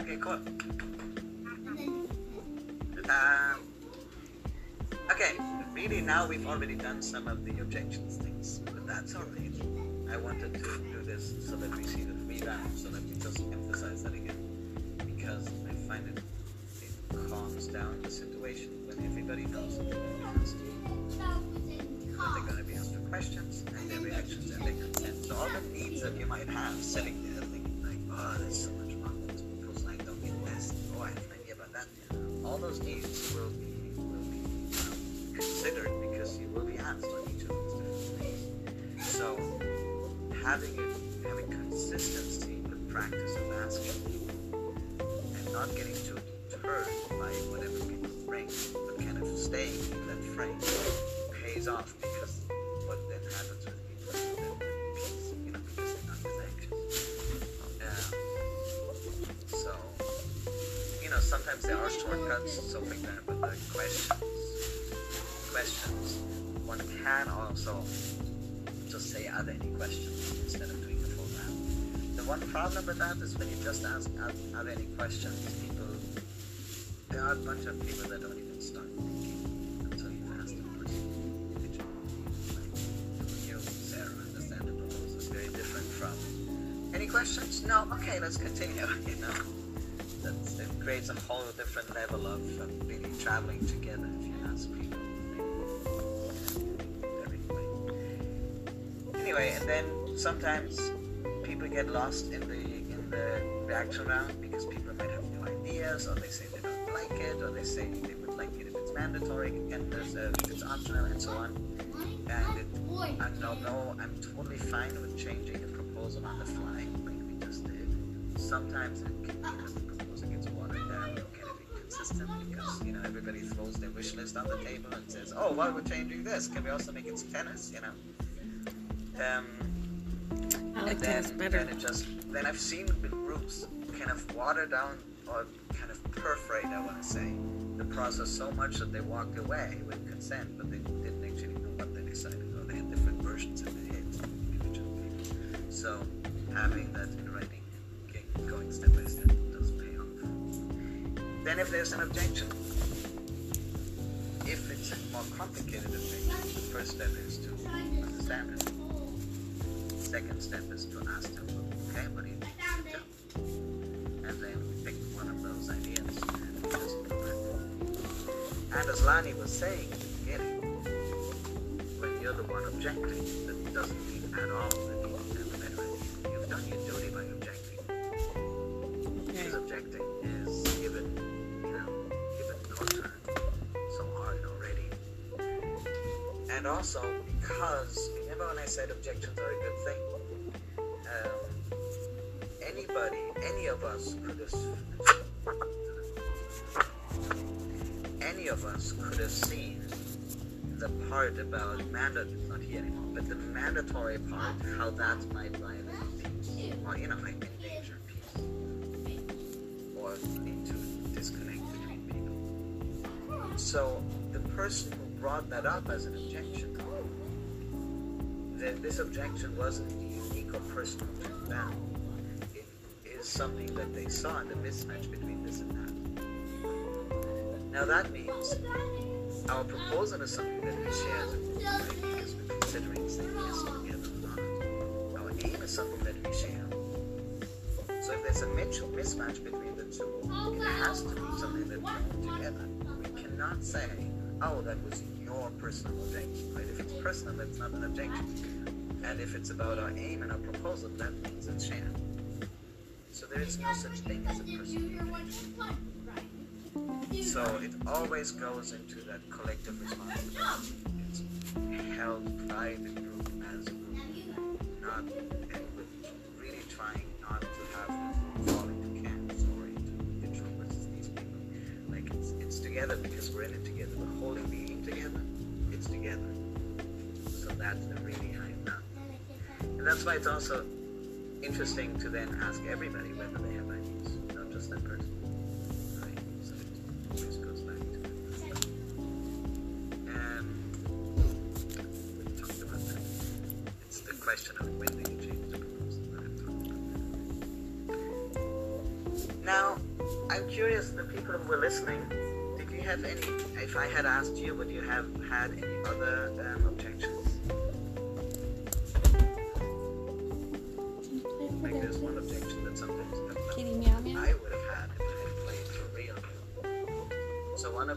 Okay, cool. Um, okay, really now we've already done some of the objections things, but that's alright. I wanted to do this so that we see the three rounds, so that we just emphasize that again. Because I find it, it calms down the situation everybody knows that they're going to be asked, they're going to be asked for questions and their reactions and their consent. So all the needs that you might have sitting there thinking like, oh, there's so much wrong with this proposal, I don't get this, oh, I have an idea about that. All those needs will be, will be um, considered because you will be asked on each of those different. So having it, having consistency the practice of asking and not getting too deterred by whatever people but kind of staying in that frame pays off because what then happens with people that peace, you know, because they're not as anxious. Um, so, you know, sometimes there are shortcuts. So, for but the questions, questions, one can also just say, are there any questions instead of doing the full round. The one problem with that is when you just ask, are, there any questions, there are a bunch of people that don't even start thinking until you've asked them personally. You, Sarah, understand the proposal is very different from, any questions? No? Okay, let's continue, you know. That's, it creates a whole different level of um, really traveling together if you ask people. Anyway. Anyway, and then sometimes people get lost in the in the reaction round because people might have new ideas, or they say they don't like it, or they say they would like it if it's mandatory and there's a, if it's optional, and so on. And it, I don't know, I'm totally fine with changing the proposal on the fly, like we just did. Sometimes it can be that the proposal gets watered down, or can it be consistent because you know everybody throws their wish list on the table and says, "Oh, why we're changing this? Can we also make it tennis?" You know. Um, I like and then, tennis better. then it just then I've seen groups kind of water down kind of perforate, I want to say, the process so much that they walked away with consent, but they didn't actually know what they decided, or they had different versions in their heads. people. So having that in writing, and going step by step, does pay off. Then if there's an objection, if it's a more complicated objection, the first step is to understand it. Second step is to ask them, okay, what do you think? And then one of those ideas and just. And as Lani was saying at the beginning, when you're the one objecting, that doesn't mean at all that you have a better. You've done your duty by objecting. His objecting is given, you know, given no turn so hard already. And also because remember when I said objections are a good thing? Any of us could have any of us could have seen the part about mandatory not here anymore, but the mandatory part, how that might violate peace. Or you know, like endanger peace. Or lead to disconnect between people. So the person who brought that up as an objection, this objection wasn't unique or personal to them. Something that they saw in the mismatch between this and that. Now that means our proposal is something that we share as a. Because we're considering saying yes together or not. Our aim is something that we share. So if there's a mismatch between the two, it has to be something that we own together. We cannot say, oh, that was your personal objection, right? If it's personal, that's not an objection. And if it's about our aim and our proposal, that means it's shared. There is no such thing as a objection. So it always goes into that collective responsibility. It's held by the group as a group, not and with really trying not to have them fall into camps or into versus these people. Like it's it's together because we're in it together. We're holding the aim together. It's together. So that's the really high amount. And that's why it's also interesting to then ask everybody whether they have ideas, not just that person. It always goes back to we talked about that. It's the question of when change. Now, I'm curious, the people who were listening, did you have any, if I had asked you, would you have had any other um,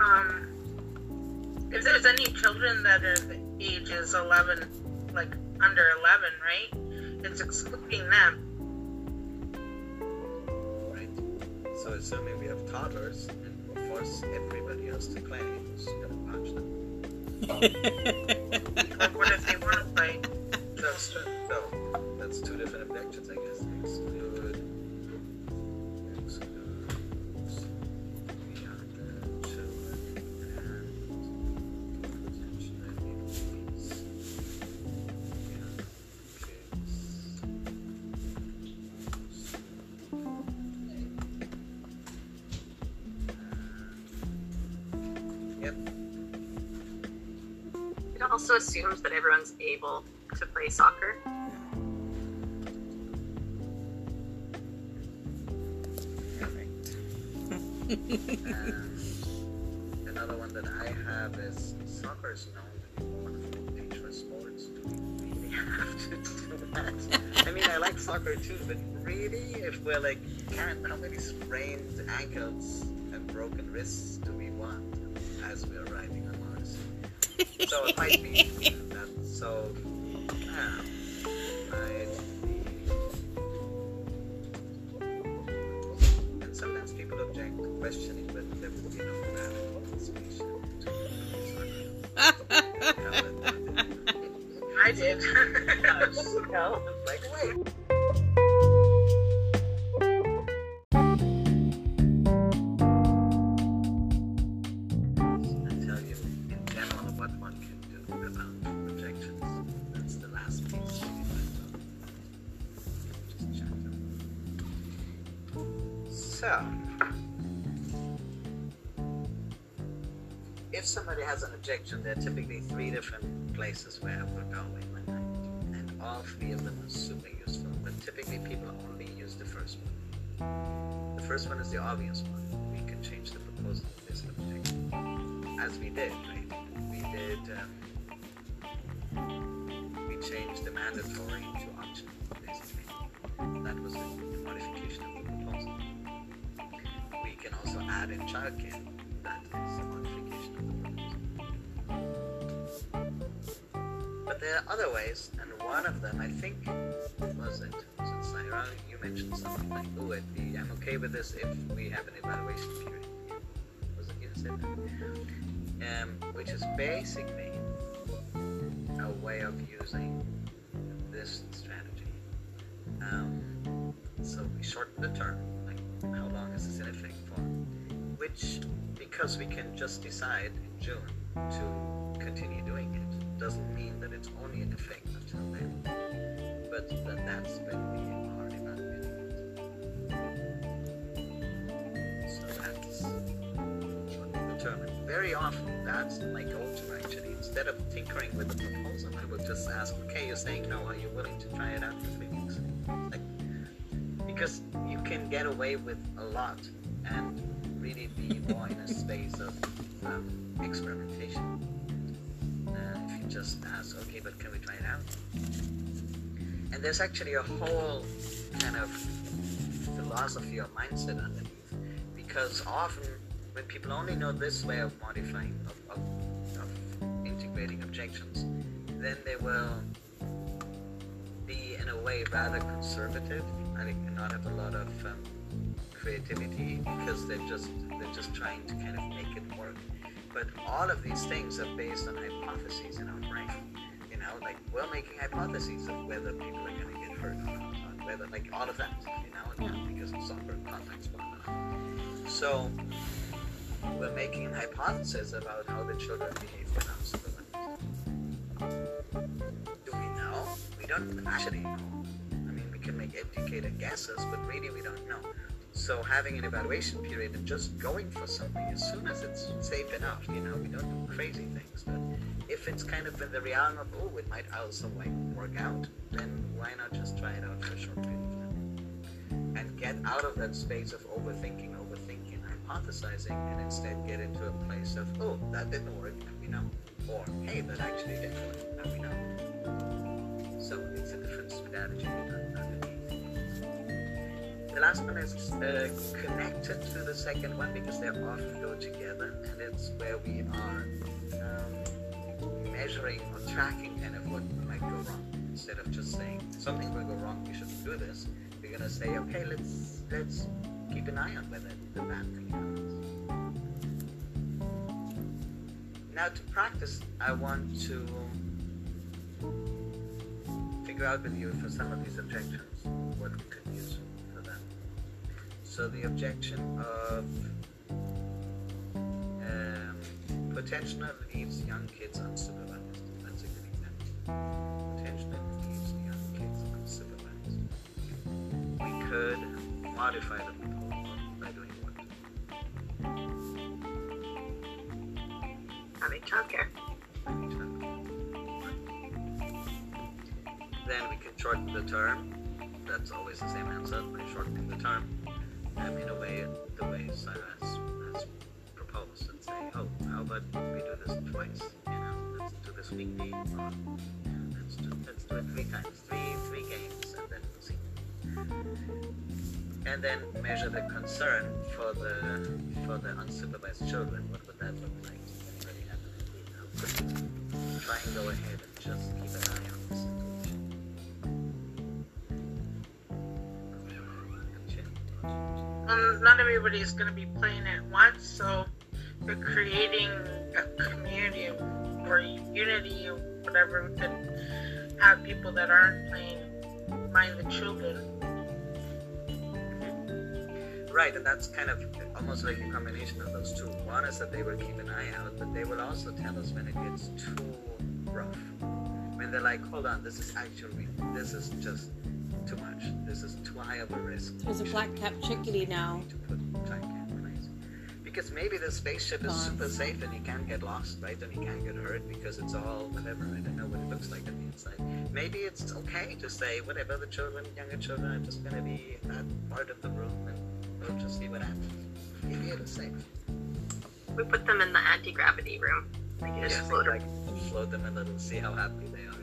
um, if there's any children that are the ages 11, like under 11, right? It's excluding them. Right. So assuming we have toddlers and we force everybody else to play, who's gonna watch them? Like, what if they want to play? That's true. So that's two different objections, I guess. I mean, I like soccer too, but really, if we're like, can't, how many sprained ankles and broken wrists do we want as we're riding on Mars? So it might be that. So, obvious one. We can change the proposal objection, as we did, right? We did. Um, we changed the mandatory to optional, basically. That was a modification of the proposal. We can also add in childcare. That is a modification of the proposal. But there are other ways, and one of them, I think, was it? You mentioned something like, "Oh, I'm okay with this if we have an evaluation period." Was it you that said that? Um, which is basically a way of using this strategy. Um, so we shorten the term, like how long is this in effect for? Which, because we can just decide in June to continue doing it, doesn't mean that it's only in effect until then. But that that's when we often that's my go-to actually. Instead of tinkering with the proposal, I would just ask, okay, you're saying no, are you willing to try it out for three weeks? Like, because you can get away with a lot and really be more in a space of um, experimentation. Uh, if you just ask, okay, but can we try it out? And there's actually a whole kind of philosophy or mindset underneath. Because often, when people only know this way of modifying, of, objections, then they will be, in a way, rather conservative. Think not have a lot of um, creativity because they're just they're just trying to kind of make it work. But all of these things are based on hypotheses in our brain. You know, like we're making hypotheses of whether people are going to get hurt or not, whether like all of that. You know, and because of soccer context, whatnot. So we're making a hypothesis about how the children behave when unsupervised. We don't actually know. I mean, we can make educated guesses, but really we don't know. So having an evaluation period and just going for something as soon as it's safe enough, you know, we don't do crazy things. But if it's kind of in the realm of, oh, it might also like work out, then why not just try it out for a short period of time? And get out of that space of overthinking, overthinking, hypothesizing, and instead get into a place of, oh, that didn't work, now we know. Or, hey, that actually did work, now we know. So it's a different strategy underneath. The last one is uh, connected to the second one because they often go together, and it's where we are um, measuring or tracking kind of what might go wrong. Instead of just saying something will go wrong, we shouldn't do this. We're gonna say, okay, let's let's keep an eye on whether the bad thing happens. Now to practice, I want to figure out with you for some of these objections what we could use for them. So the objection of um, potential leaves young kids unsupervised. That's a good example. Potential leaves young kids unsupervised. We could modify the proposal by doing what? Having childcare. Shorten the term. That's always the same answer by shortening the term. Um, in a way, the way Sarah has, proposed and say, oh, how about we do this twice? You know, let's do this weekly, or let's do, let's do it three times, three three games, and then we'll see. And then measure the concern for the for the unsupervised children. What would that look like? Could try and go ahead and just keep an eye on not everybody is going to be playing at once, so we're creating a community or unity or whatever to have people that aren't playing mind the children. Right, and that's kind of almost like a combination of those two. One is that they will keep an eye out, but they will also tell us when it gets too rough. When they're like, hold on, this is actually, this is just too much. This is too high of a risk. There's a We black shouldn't capped be- chickadee now. To put in place. Because maybe the spaceship is Gone. super safe and he can't get lost, right? And he can't get hurt because it's all whatever. I don't know what it looks like on the inside. Maybe it's okay to say whatever the children, younger children, are just gonna be at part of the room and we'll just see what happens. Maybe it is safe. We put them in the anti gravity room. We can just Yes, float like float them a little, see how happy they are doing that.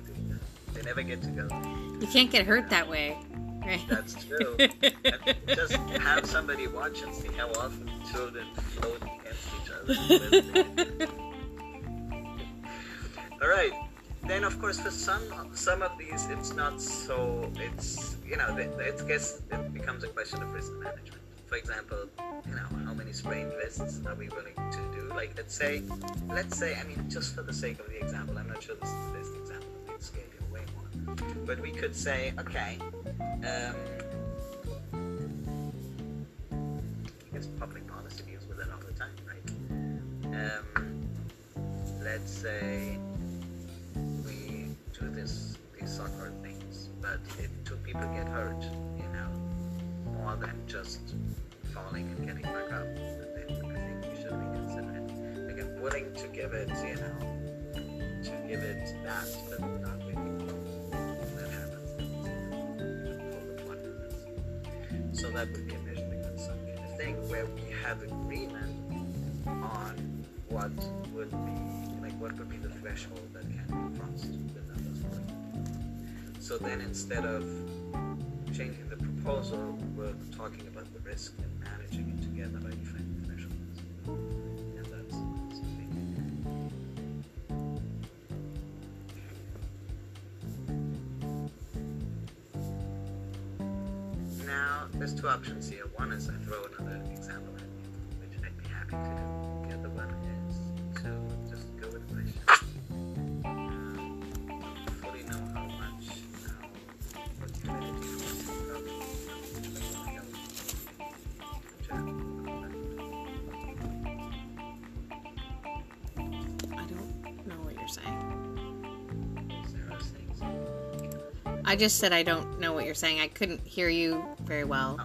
They never get to go. You can't get hurt that way, right? That's true. just have somebody watch and see how often children float against each other. All right. Then, of course, for some some of these, it's not so. It's you know, it, it gets it becomes a question of risk management. For example, you know, how many sprained wrists are we willing to do? Like, let's say, let's say, I mean, just for the sake of the example, I'm not sure this is the best example. We can scale it way more, but we could say, okay. Um, I guess public policy deals with it all the time, right? Um, let's say we do this these soccer things, but if two people get hurt, you know, more than just falling and getting back up, then I think we should reconsider it. Like I'm willing to give it, you know, to give it that, but not So that would be a measuring on some kind of thing where we have agreement on what would be like what would be the threshold that can be crossed. So then instead of changing the proposal, we're talking about the risk and managing it together by defining the thresholds. Two options here. One is I throw another example at you, which I'd be happy to do. The other one is to just go with questions. Um, fully know how much, how, what's the ability for us I don't know what you're saying. I just said I don't know you're saying. I couldn't hear you very well.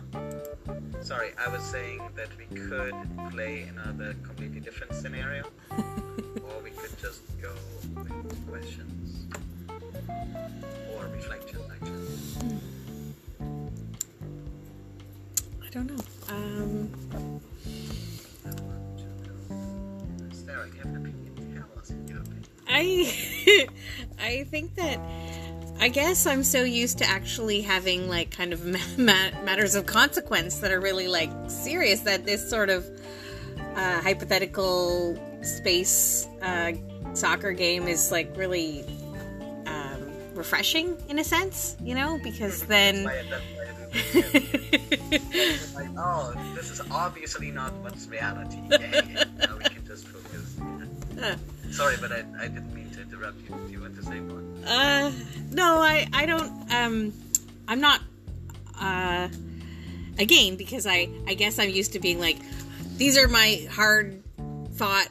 Sorry, I was saying that we could play another completely different scenario, or we could just go with questions or reflections, actually. I don't know. Um, I want to know. Sarah, do you have an opinion? Tell us your opinion. I I think that I guess I'm so used to actually having like kind of ma- ma- matters of consequence that are really like serious that this sort of uh, hypothetical space uh, soccer game is like really um, refreshing in a sense, you know, because then. Why- that's why I do this. like, oh, this is obviously not what's reality. Now we can just focus. Sorry, but I, I didn't mean to interrupt you. Do you want to say more? Uh, no, I, I don't, um, I'm not, uh, again, because I, I guess I'm used to being like, these are my hard fought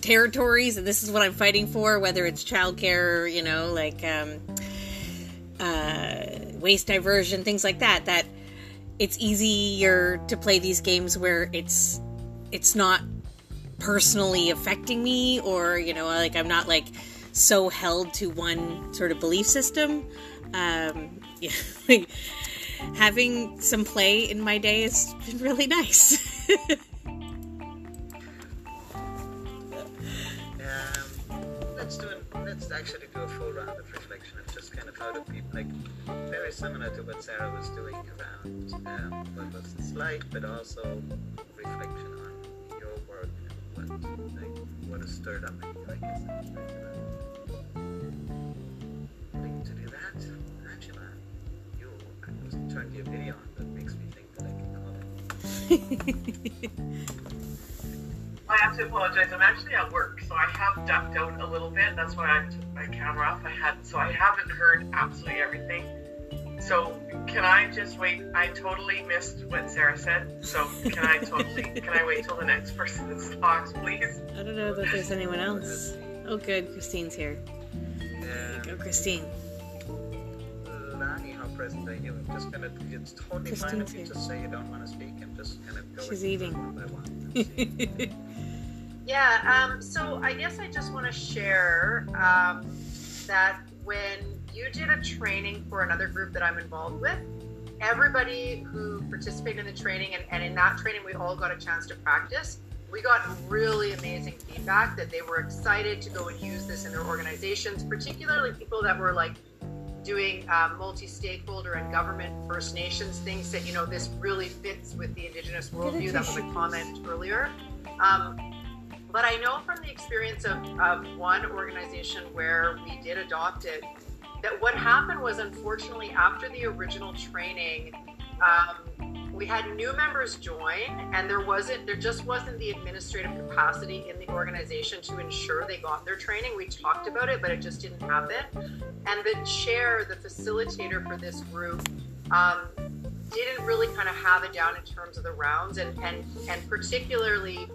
territories and this is what I'm fighting for, whether it's childcare you know, like, um, uh, waste diversion, things like that, that it's easier to play these games where it's, it's not personally affecting me or, you know, like I'm not like, so held to one sort of belief system. Um, yeah, like, having some play in my day has been really nice. Um, let's do. Let's actually do a full round of reflection of just kind of how do people like very similar to what Sarah was doing around um, what was the slide, but also reflection on your work and what like what stirred up in you. I guess. I just turned your video on. That makes me think that I can call it. I have to apologize. I'm actually at work, so I have ducked out a little bit. That's why I took my camera off. I had, so I haven't heard absolutely everything. So can I just wait? I totally missed what Sarah said. So can I totally? can I wait till the next person talks, please? I don't know that there's anyone else. Oh, good, Christine's here. There you go, Christine. Lani, how present are you? I'm just gonna. It's totally fine if Christine's you here. just say you don't want to speak. I'm just gonna go. She's eating. One by one. Yeah, um, so I guess I just want to share um, that when you did a training for another group that I'm involved with, everybody who participated in the training, and, and in that training, we all got a chance to practice. We got really amazing feedback that they were excited to go and use this in their organizations, particularly people that were like doing uh, multi-stakeholder and government First Nations things. that you know, this really fits with the Indigenous worldview. That was a comment earlier. Um, but I know from the experience of, of one organization where we did adopt it, that what happened was unfortunately after the original training, um, we had new members join, and there wasn't, there just wasn't the administrative capacity in the organization to ensure they got their training. We talked about it, but it just didn't happen. And the chair, the facilitator for this group, um, didn't really kind of have it down in terms of the rounds, and and and particularly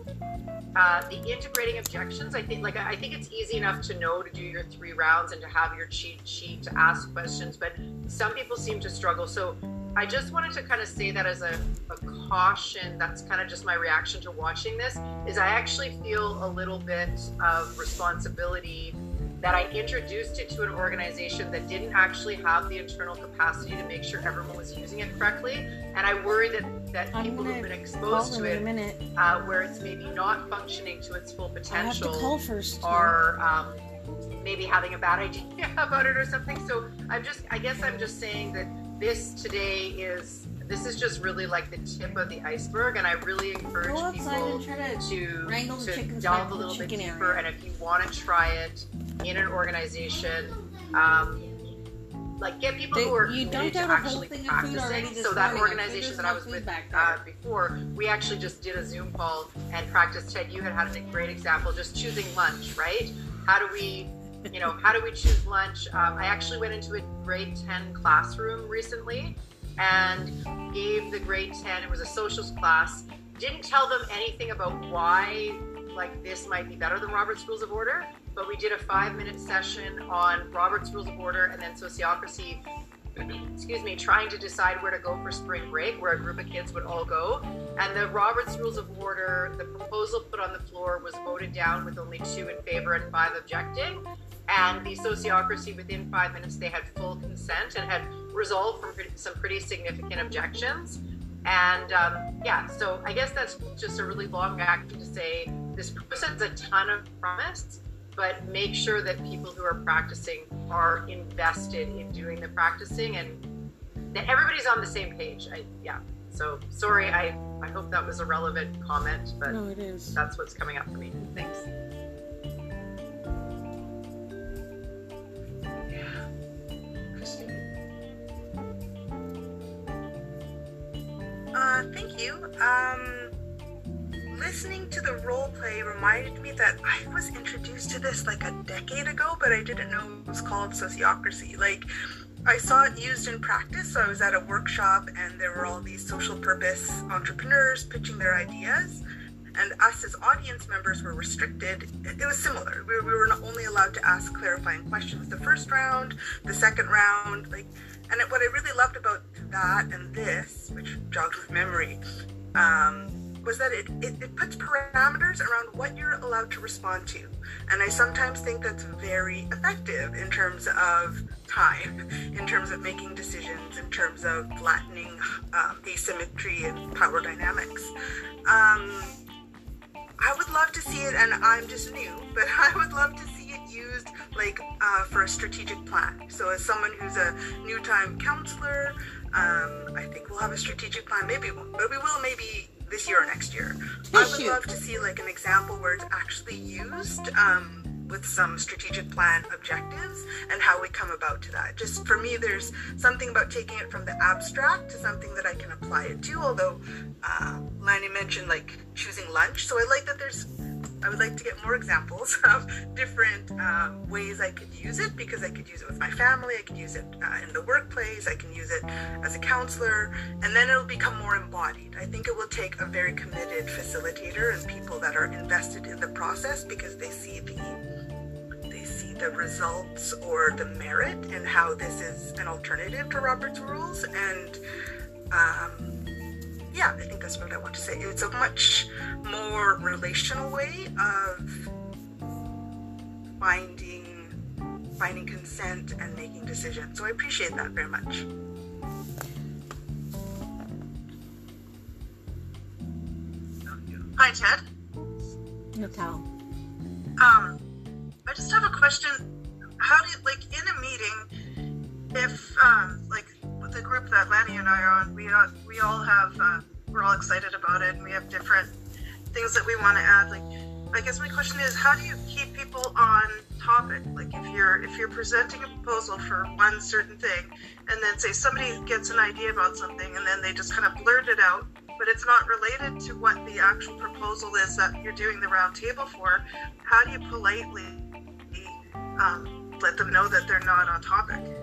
uh, the integrating objections, I think, like I think it's easy enough to know to do your three rounds and to have your cheat sheet to ask questions, but some people seem to struggle. So I just wanted to kind of say that as a, a caution. That's kind of just my reaction to watching this. Is I actually feel a little bit of responsibility that I introduced it to an organization that didn't actually have the internal capacity to make sure everyone was using it correctly. And I worry that, that I'm people who've been exposed to it minute. uh, where it's maybe not functioning to its full I have to potential first. or um, maybe having a bad idea about it or something. So I'm just, I guess I'm just saying that this today is, this is just really like the tip of the iceberg, and I really encourage Go people to to, wrangle to delve a little bit deeper. area. And if you want to try it in an organization, um, like get people They- who are you committed dumped to out a whole actually thing of food practicing. So that morning. Organization that I was with uh, before, we actually just did a Zoom call and practiced. Ted, you had had a great example, just choosing lunch, right? How do we, you know, how do we choose lunch? Um, I actually went into a grade 10 classroom recently and gave the grade 10, it was a socials class, didn't tell them anything about why like this might be better than Robert's Rules of Order, but we did a five minute session on Robert's Rules of Order and then sociocracy excuse me, trying to decide where to go for spring break, where a group of kids would all go. And the Roberts Rules of Order, the proposal put on the floor was voted down with only two in favor and five objecting. And the sociocracy, within five minutes, they had full consent and had resolved from some pretty significant objections. And um, yeah, so I guess that's just a really long action to say this presents a ton of promise, but make sure that people who are practicing are invested in doing the practicing and that everybody's on the same page. I, yeah. So sorry, I, I hope that was a relevant comment, but No, it is. that's what's coming up for me. Thanks. Uh, thank you. Um, listening to the role play reminded me that I was introduced to this like a decade ago, but I didn't know it was called sociocracy. Like, I saw it used in practice. So I was at a workshop, and there were all these social purpose entrepreneurs pitching their ideas. And us as audience members were restricted. It was similar. We, we were not only allowed to ask clarifying questions the first round, the second round, like and what I really loved about that and this, which jogged with memory, um, was that it, it, it puts parameters around what you're allowed to respond to. And I sometimes think that's very effective in terms of time, in terms of making decisions, in terms of flattening um, asymmetry and power dynamics. Um, I would love to see it, and I'm just new, but I would love to see used like uh, for a strategic plan. So, as someone who's a new time councillor, um, I think we'll have a strategic plan. Maybe we won't, but we will maybe this year or next year. I would love to see like an example where it's actually used um, with some strategic plan objectives and how we come about to that. Just for me, there's something about taking it from the abstract to something that I can apply it to. Although uh, Lani mentioned like choosing lunch, so I like that there's. I would like to get more examples of different um, ways I could use it because I could use it with my family, I could use it uh, in the workplace, I can use it as a counselor, and then it'll become more embodied. I think it will take a very committed facilitator and people that are invested in the process because they see the they see the results or the merit and how this is an alternative to Robert's rules. And um, yeah, I think that's what I want to say. It's a much more relational way of finding finding consent and making decisions. So I appreciate that very much. Hi, Ted. Natal. Um, I just have a question. How do you, like, in a meeting, if, um, like, and I are on, we, all we all have, uh, we're all excited about it and we have different things that we want to add. Like, I guess my question is, how do you keep people on topic? Like, if you're, if you're presenting a proposal for one certain thing and then say somebody gets an idea about something and then they just kind of blurt it out but it's not related to what the actual proposal is that you're doing the round table for, how do you politely um, let them know that they're not on topic?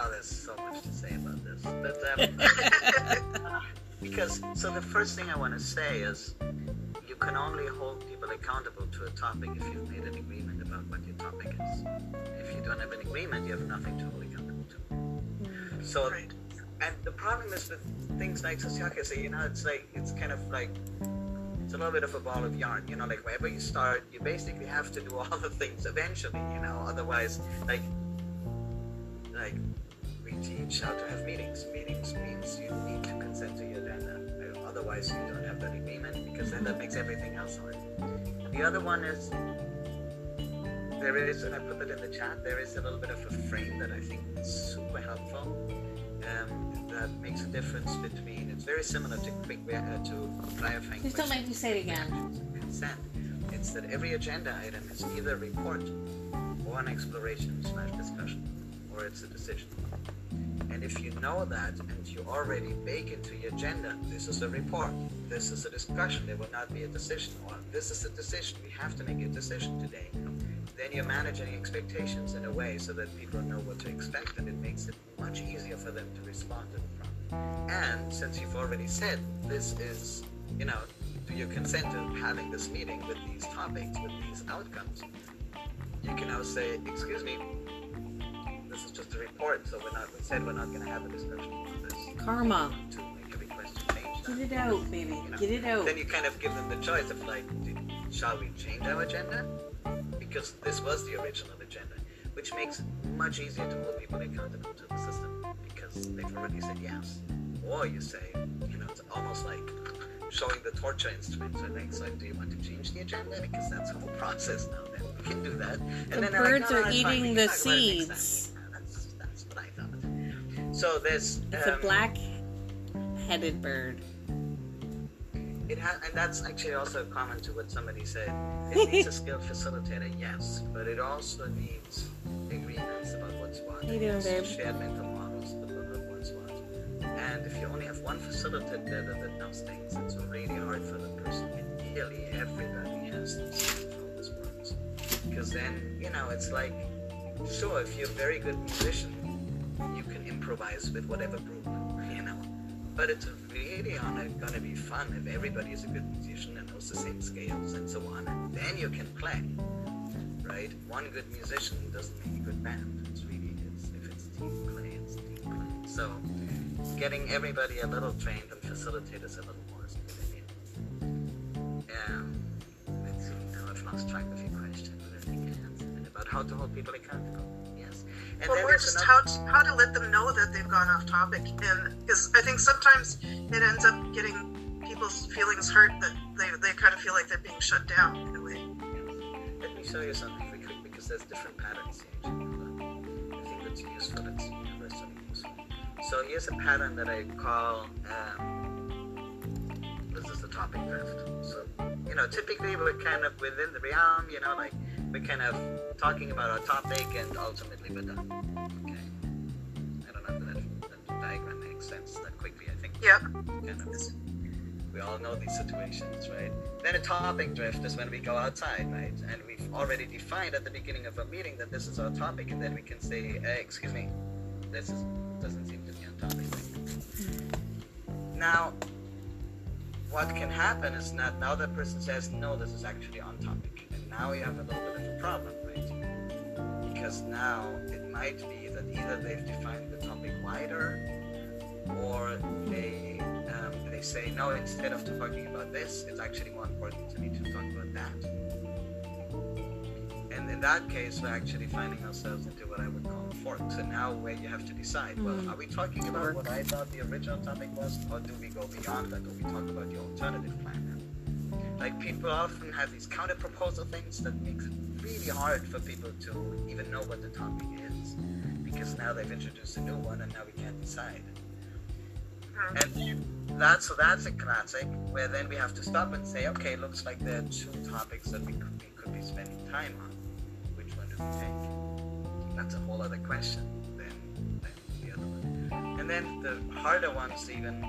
Oh, there's so much to say about this. But, um, because, so the first thing I want to say is you can only hold people accountable to a topic if you've made an agreement about what your topic is. If you don't have an agreement, you have nothing to hold accountable to. So, Right. and the problem is with things like sociocracy, you know, it's like it's kind of like it's a little bit of a ball of yarn, you know, like wherever you start, you basically have to do all the things eventually, you know, otherwise, like, like teach how to have meetings. Meetings means you need to consent to your agenda, otherwise you don't have that agreement because then that makes everything else hard. The other one is there is, and I put that in the chat, there is a little bit of a frame that I think is super helpful. Um, that makes a difference between. It's very similar to quick uh, to clarifying. Please don't make me say it again. Consent. It's that every agenda item is either a report or an exploration slash discussion, or it's a decision. And if you know that and you already bake into your agenda, this is a report, this is a discussion, there will not be a decision, or this is a decision, we have to make a decision today, then you're managing expectations in a way so that people know what to expect and it makes it much easier for them to respond to the problem. And since you've already said this is, you know, do you consent to having this meeting with these topics, with these outcomes, you can now say, excuse me, this is just a report, so we're not, we said we're not going to have a discussion on this. Karma. To make every question change. Get it uh, out, baby. You know, Get it out. Then you kind of give them the choice of like, shall we change our agenda? Because this was the original agenda, which makes it much easier to hold people accountable to the system because they've already said yes. Or you say, you know, it's almost like showing the torture instruments instrument. So like, do you want to change the agenda? Because that's the whole process now. Then we can do that. And The like, birds "No, no, are eating the talk about it seeds. So there's It's um, a black-headed bird. It ha- and that's actually also a comment to what somebody said. It needs a skilled facilitator, yes, but it also needs agreements about what's what. How you doing, babe? Shared mental models about what's what. And if you only have one facilitator that knows things, it's really hard for the person. Ideally, everybody has to see how this. Because then, you know, it's like, sure, if you're a very good musician, can improvise with whatever group, you know. But it's really gonna, be fun if everybody is a good musician and knows the same scales and so on. And then you can play, right? One good musician doesn't make a good band. It's really, it's, if it's team play, it's team play. So getting everybody a little trained and facilitators a little more is a good idea. Um, let's see, now I've lost track of your question, but I think I answered it about how to hold people accountable. And Well, or just how to, how to let them know that they've gone off topic, and because I think sometimes it ends up getting people's feelings hurt that they, they kind of feel like they're being shut down in a way. Let me show you something real quick because there's different patterns here. I think that's useful. It's universally useful. So here's a pattern that I call. Um, this is the topic drift. So you know, typically we're kind of within the realm. You know, like we're kind of talking about our topic and ultimately we're done. Uh, okay. I don't know if that, that diagram makes sense that quickly. I think Yeah. kind of we all know these situations, right? Then a topic drift is when we go outside, right? And we've already defined at the beginning of a meeting that this is our topic, and then we can say, hey, excuse me, this is, doesn't seem to be on topic. Now, what can happen is that now that person says, no, this is actually on topic. And now you have a little bit of a problem? Because now it might be that either they've defined the topic wider, or they um, they say no. Instead of talking about this, it's actually more important to me to talk about that. And in that case, we're actually finding ourselves into what I would call a fork. So now, where you have to decide: well, are we talking about what I thought the original topic was, or do we go beyond that? Do we talk about the alternative plan? Like people often have these counter proposal things that makes it really hard for people to even know what the topic is, because now they've introduced a new one, and now we can't decide. Mm-hmm. And that's so that's a classic where then we have to stop and say, okay, looks like there are two topics that we could, we could be spending time on. Which one do we take? That's a whole other question than, than the other one. And then the harder ones even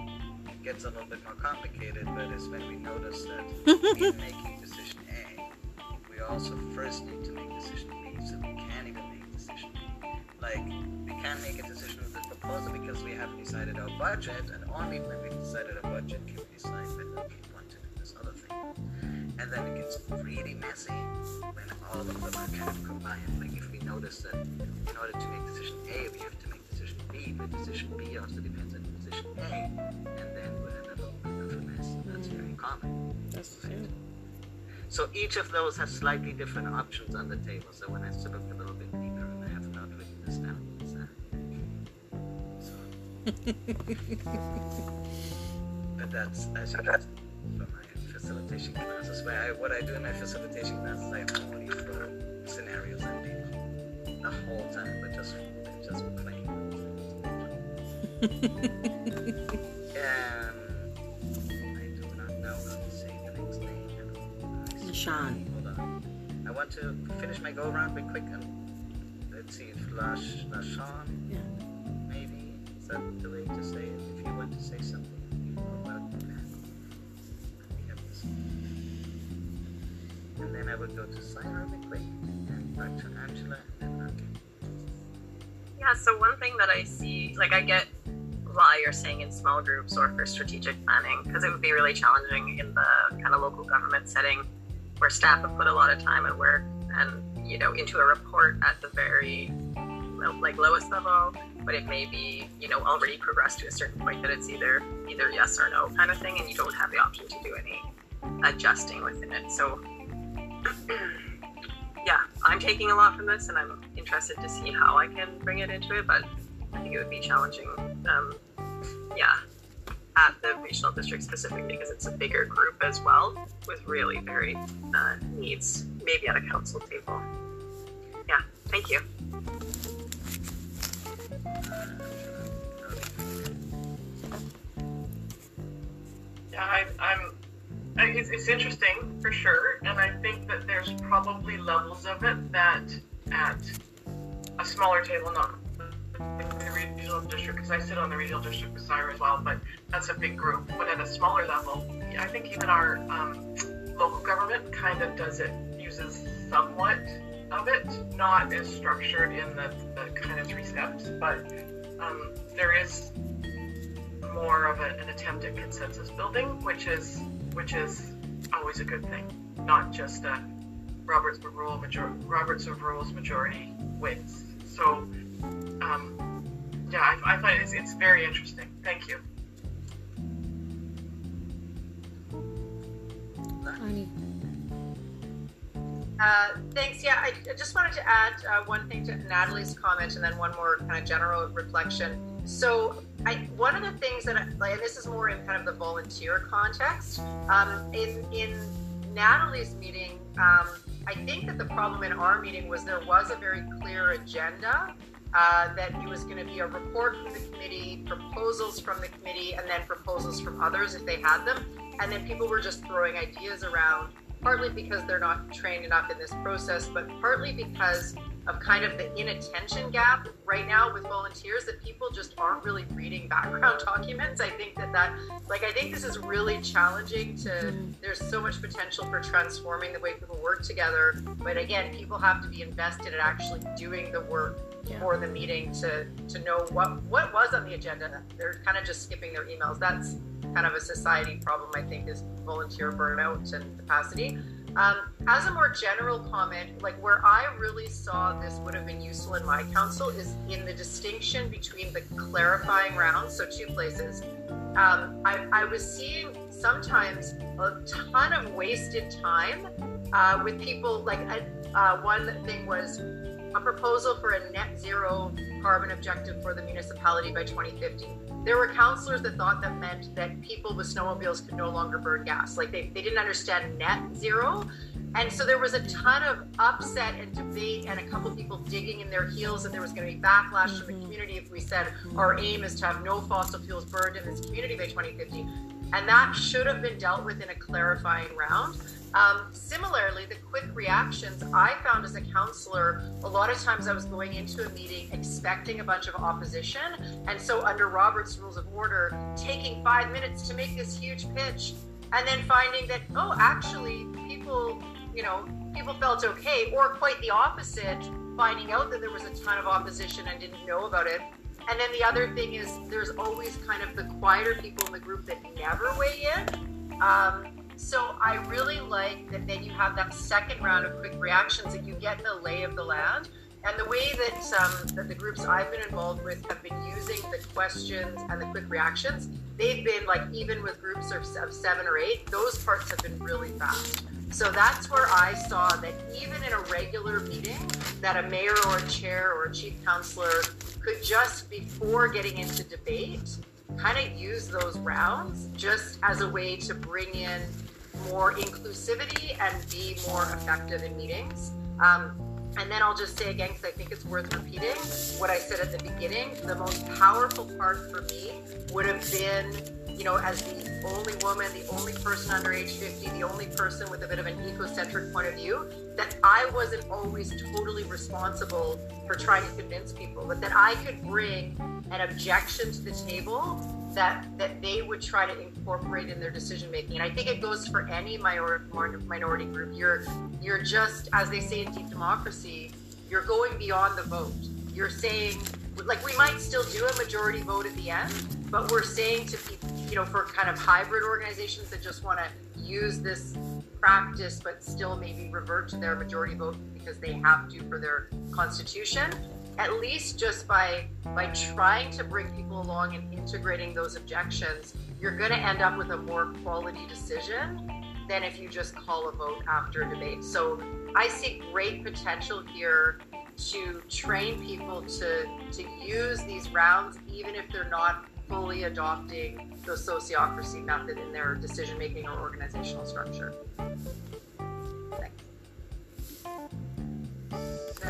it gets a little bit more complicated, but it's when we notice that in making decision A, we also first need to make decision B, so we can't even make decision B. Like we can't make a decision with the proposal because we haven't decided our budget, and only when we've decided our budget can we decide whether we want to do this other thing. And then it gets really messy when all of them are kind of combined. Like if we notice that in order to make decision A, we have to make decision B, but decision B also depends on decision A, and then we're in a little bit of a mess. That's very common. That's true. So each of those has slightly different options on the table. So when I sort of look a little bit deeper, and I have not written this down, it's, uh, so. but that's as you can see from my facilitation classes. Where I, what I do in my facilitation classes, I only throw scenarios and people the whole time, but just just. Um, I do not know how to say the next name. Sean. Hold on. I want to finish my go around real quick and let's see if Lash Lashon Yeah. maybe is that the way to say it? If you want to say something about that. We have this. And then I would go to Sarah real quick and back to Angela and then Aki. Yeah, so one thing that I see, like I get why you're saying in small groups or for strategic planning, because it would be really challenging in the kind of local government setting where staff have put a lot of time and work and, you know, into a report at the very like lowest level, but it may be, you know, already progressed to a certain point that it's either either yes or no kind of thing and you don't have the option to do any adjusting within it. So yeah, I'm taking a lot from this, and I'm interested to see how I can bring it into it. But I think it would be challenging, um, yeah, at the regional district specifically because it's a bigger group as well with really varied uh, needs, maybe at a council table. Yeah, thank you. Yeah, I, I'm. I, it's, it's interesting for sure, and I think that there's probably levels of it that at a smaller table, not regional district, because I sit on the regional district with Sire as well, but that's a big group. But at a smaller level, I think even our um, local government kind of does it, uses somewhat of it, not as structured in the, the kind of three steps, but um, there is more of a, an attempt at consensus building, which is which is always a good thing, not just a Roberts Rule major Roberts Rules majority wins. So, um, yeah, I, I find it's, it's very interesting. Thank you. Ani. Uh, thanks. Yeah, I, I just wanted to add uh, one thing to Natalie's comment and then one more kind of general reflection. So, I, one of the things that, I, like, and this is more in kind of the volunteer context, um, in in Natalie's meeting, um, I think that the problem in our meeting was there was a very clear agenda. Uh, that it was going to be a report from the committee, proposals from the committee, and then proposals from others if they had them. And then people were just throwing ideas around partly because they're not trained enough in this process, but partly because of kind of the inattention gap right now with volunteers that people just aren't really reading background documents. I think that that, like, I think this is really challenging to, there's so much potential for transforming the way people work together. But again, people have to be invested in actually doing the work for the meeting to, to know what, what was on the agenda. They're kind of just skipping their emails. That's kind of a society problem, I think, is volunteer burnout and capacity. Um, as a more general comment, like where I really saw this would have been useful in my council is in the distinction between the clarifying rounds. So two places. Um, I, I was seeing sometimes a ton of wasted time uh, with people. Like uh, one thing was a proposal for a net zero carbon objective for the municipality by 2050. There were councillors that thought that meant that people with snowmobiles could no longer burn gas. Like they, they didn't understand net zero. And so there was a ton of upset and debate, and a couple people digging in their heels, and there was going to be backlash mm-hmm. from the community if we said our aim is to have no fossil fuels burned in this community by 2050. And that should have been dealt with in a clarifying round. Um, similarly, the quick reactions I found as a councillor, a lot of times I was going into a meeting expecting a bunch of opposition. And so, under Robert's Rules of Order, taking five minutes to make this huge pitch and then finding that, oh, actually, people, you know, people felt okay, or quite the opposite, finding out that there was a ton of opposition and didn't know about it. And then the other thing is, there's always kind of the quieter people in the group that never weigh in. Um, so I really like that then you have that second round of quick reactions and you get the lay of the land. And the way that, um, that the groups I've been involved with have been using the questions and the quick reactions, they've been like, even with groups of, of seven or eight, those parts have been really fast. So that's where I saw that even in a regular meeting, that a mayor or a chair or a chief councillor could just before getting into debate, kind of use those rounds just as a way to bring in more inclusivity and be more effective in meetings. Um, and then I'll just say again, because I think it's worth repeating what I said at the beginning. The most powerful part for me would have been, you know, as the only woman, the only person under age 50, the only person with a bit of an ecocentric point of view, that I wasn't always totally responsible for trying to convince people, but that I could bring an objection to the table that that they would try to incorporate in their decision making. And I think it goes for any minor, minority group. You're you're just as they say in deep democracy, you're going beyond the vote. You're saying like we might still do a majority vote at the end, but we're saying to people, you know, for kind of hybrid organizations that just want to use this practice but still maybe revert to their majority vote because they have to for their constitution at least just by by trying to bring people along and integrating those objections, you're going to end up with a more quality decision than if you just call a vote after a debate. So I see great potential here to train people to to use these rounds, even if they're not fully adopting the sociocracy method in their decision making or organizational structure. there,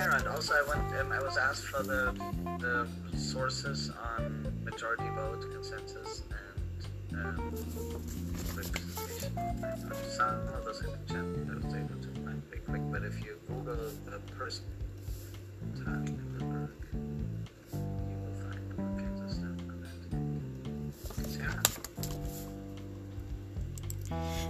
and also I went. Um, I was asked for the the sources on majority vote consensus and um, representation. Some of those in the chat I was able to find pretty quick, but if you Google the person the work, you will find more consistent Sarah.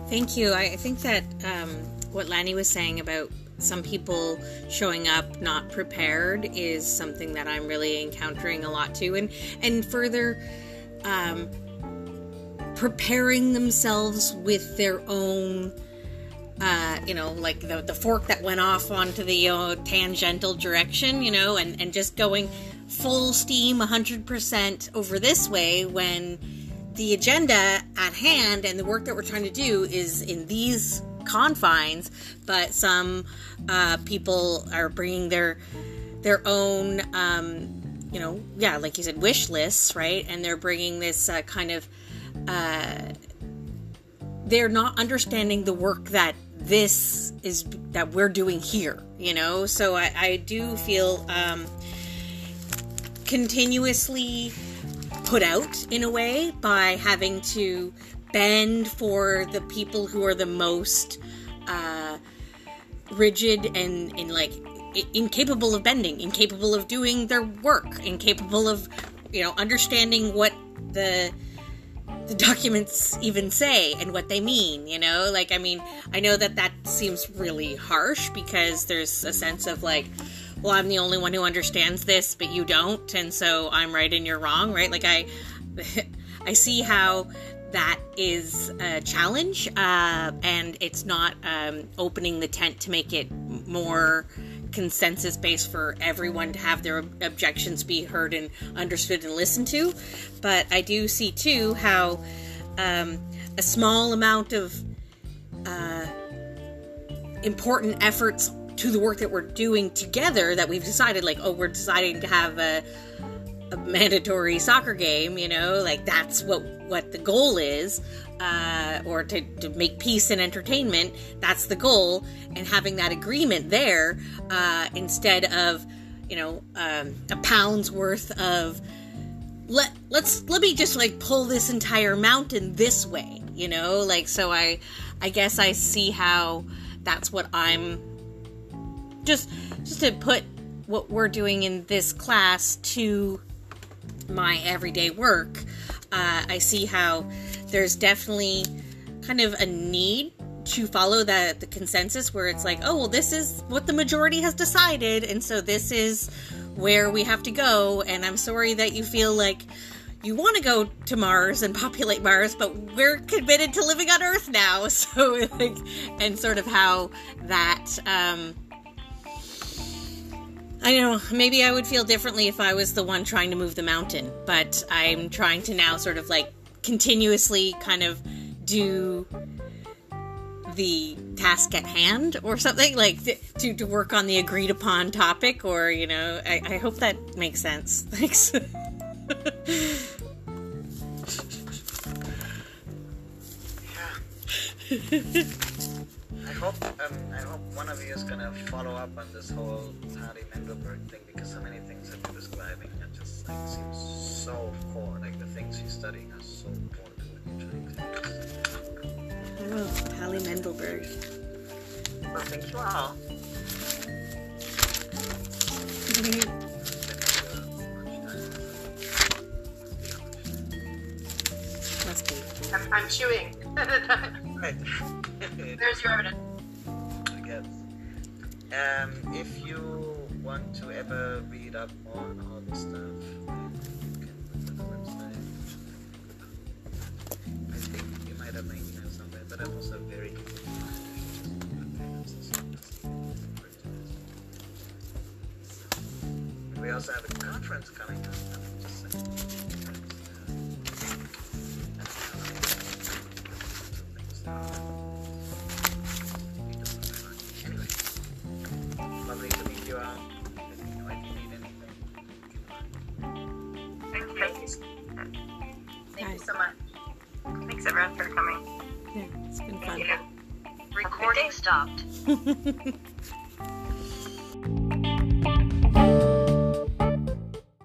Thank you. I think that um, what Lani was saying about some people showing up not prepared is something that I'm really encountering a lot too, and and further. Um, preparing themselves with their own uh, you know, like the, the fork that went off onto the uh, tangential direction, you know, and, and just going full steam 100% over this way when the agenda at hand and the work that we're trying to do is in these confines, but some uh, people are bringing their their own, um, you know, yeah, like you said, wish lists, right? And they're bringing this uh, kind of, uh, they're not understanding the work that this is that we're doing here, you know. So I, I do feel um, continuously put out in a way by having to bend for the people who are the most uh, rigid and, and like incapable of bending, incapable of doing their work, incapable of you know understanding what the the documents even say and what they mean you know? Like i mean i know that that seems really harsh because there's a sense of like well i'm the only one who understands this but you don't and so i'm right and you're wrong right? Like i i see how that is a challenge, uh, and it's not um, opening the tent to make it more consensus based for everyone to have their objections be heard and understood and listened to. But I do see too how um, a small amount of uh, important efforts to the work that we're doing together that we've decided, like, oh, we're deciding to have a, a mandatory soccer game, you know, like that's what what the goal is, uh, or to, to make peace and entertainment. That's the goal, and having that agreement there uh, instead of, you know, um, a pound's worth of let let's let me just like pull this entire mountain this way, you know, like so I I guess I see how that's what I'm just just to put what we're doing in this class to my everyday work, uh, I see how there's definitely kind of a need to follow the the consensus where it's like, oh well, this is what the majority has decided, and so this is where we have to go. And I'm sorry that you feel like you want to go to Mars and populate Mars, but we're committed to living on Earth now. So, like, and sort of how that. Um, I know, maybe I would feel differently if I was the one trying to move the mountain, but I'm trying to now sort of like continuously kind of do the task at hand or something like to, to work on the agreed upon topic or you know I, I hope that makes sense. Thanks. I hope um, I hope one of you is gonna follow up on this whole Tali Mendelberg thing because so many things that you're describing are just like seems so core. Like the things she's studying are so core to what you're trying to do. oh Tali Mendelberg Well, thank you all. must be I'm, I'm chewing. There's your evidence. Um, if you want to ever read up on all this stuff, you can look at website. I think you might have my email somewhere, but I'm also very we also have a conference coming up. So much. Thanks everyone for coming. yeah it's been fun Yeah. Recording stopped.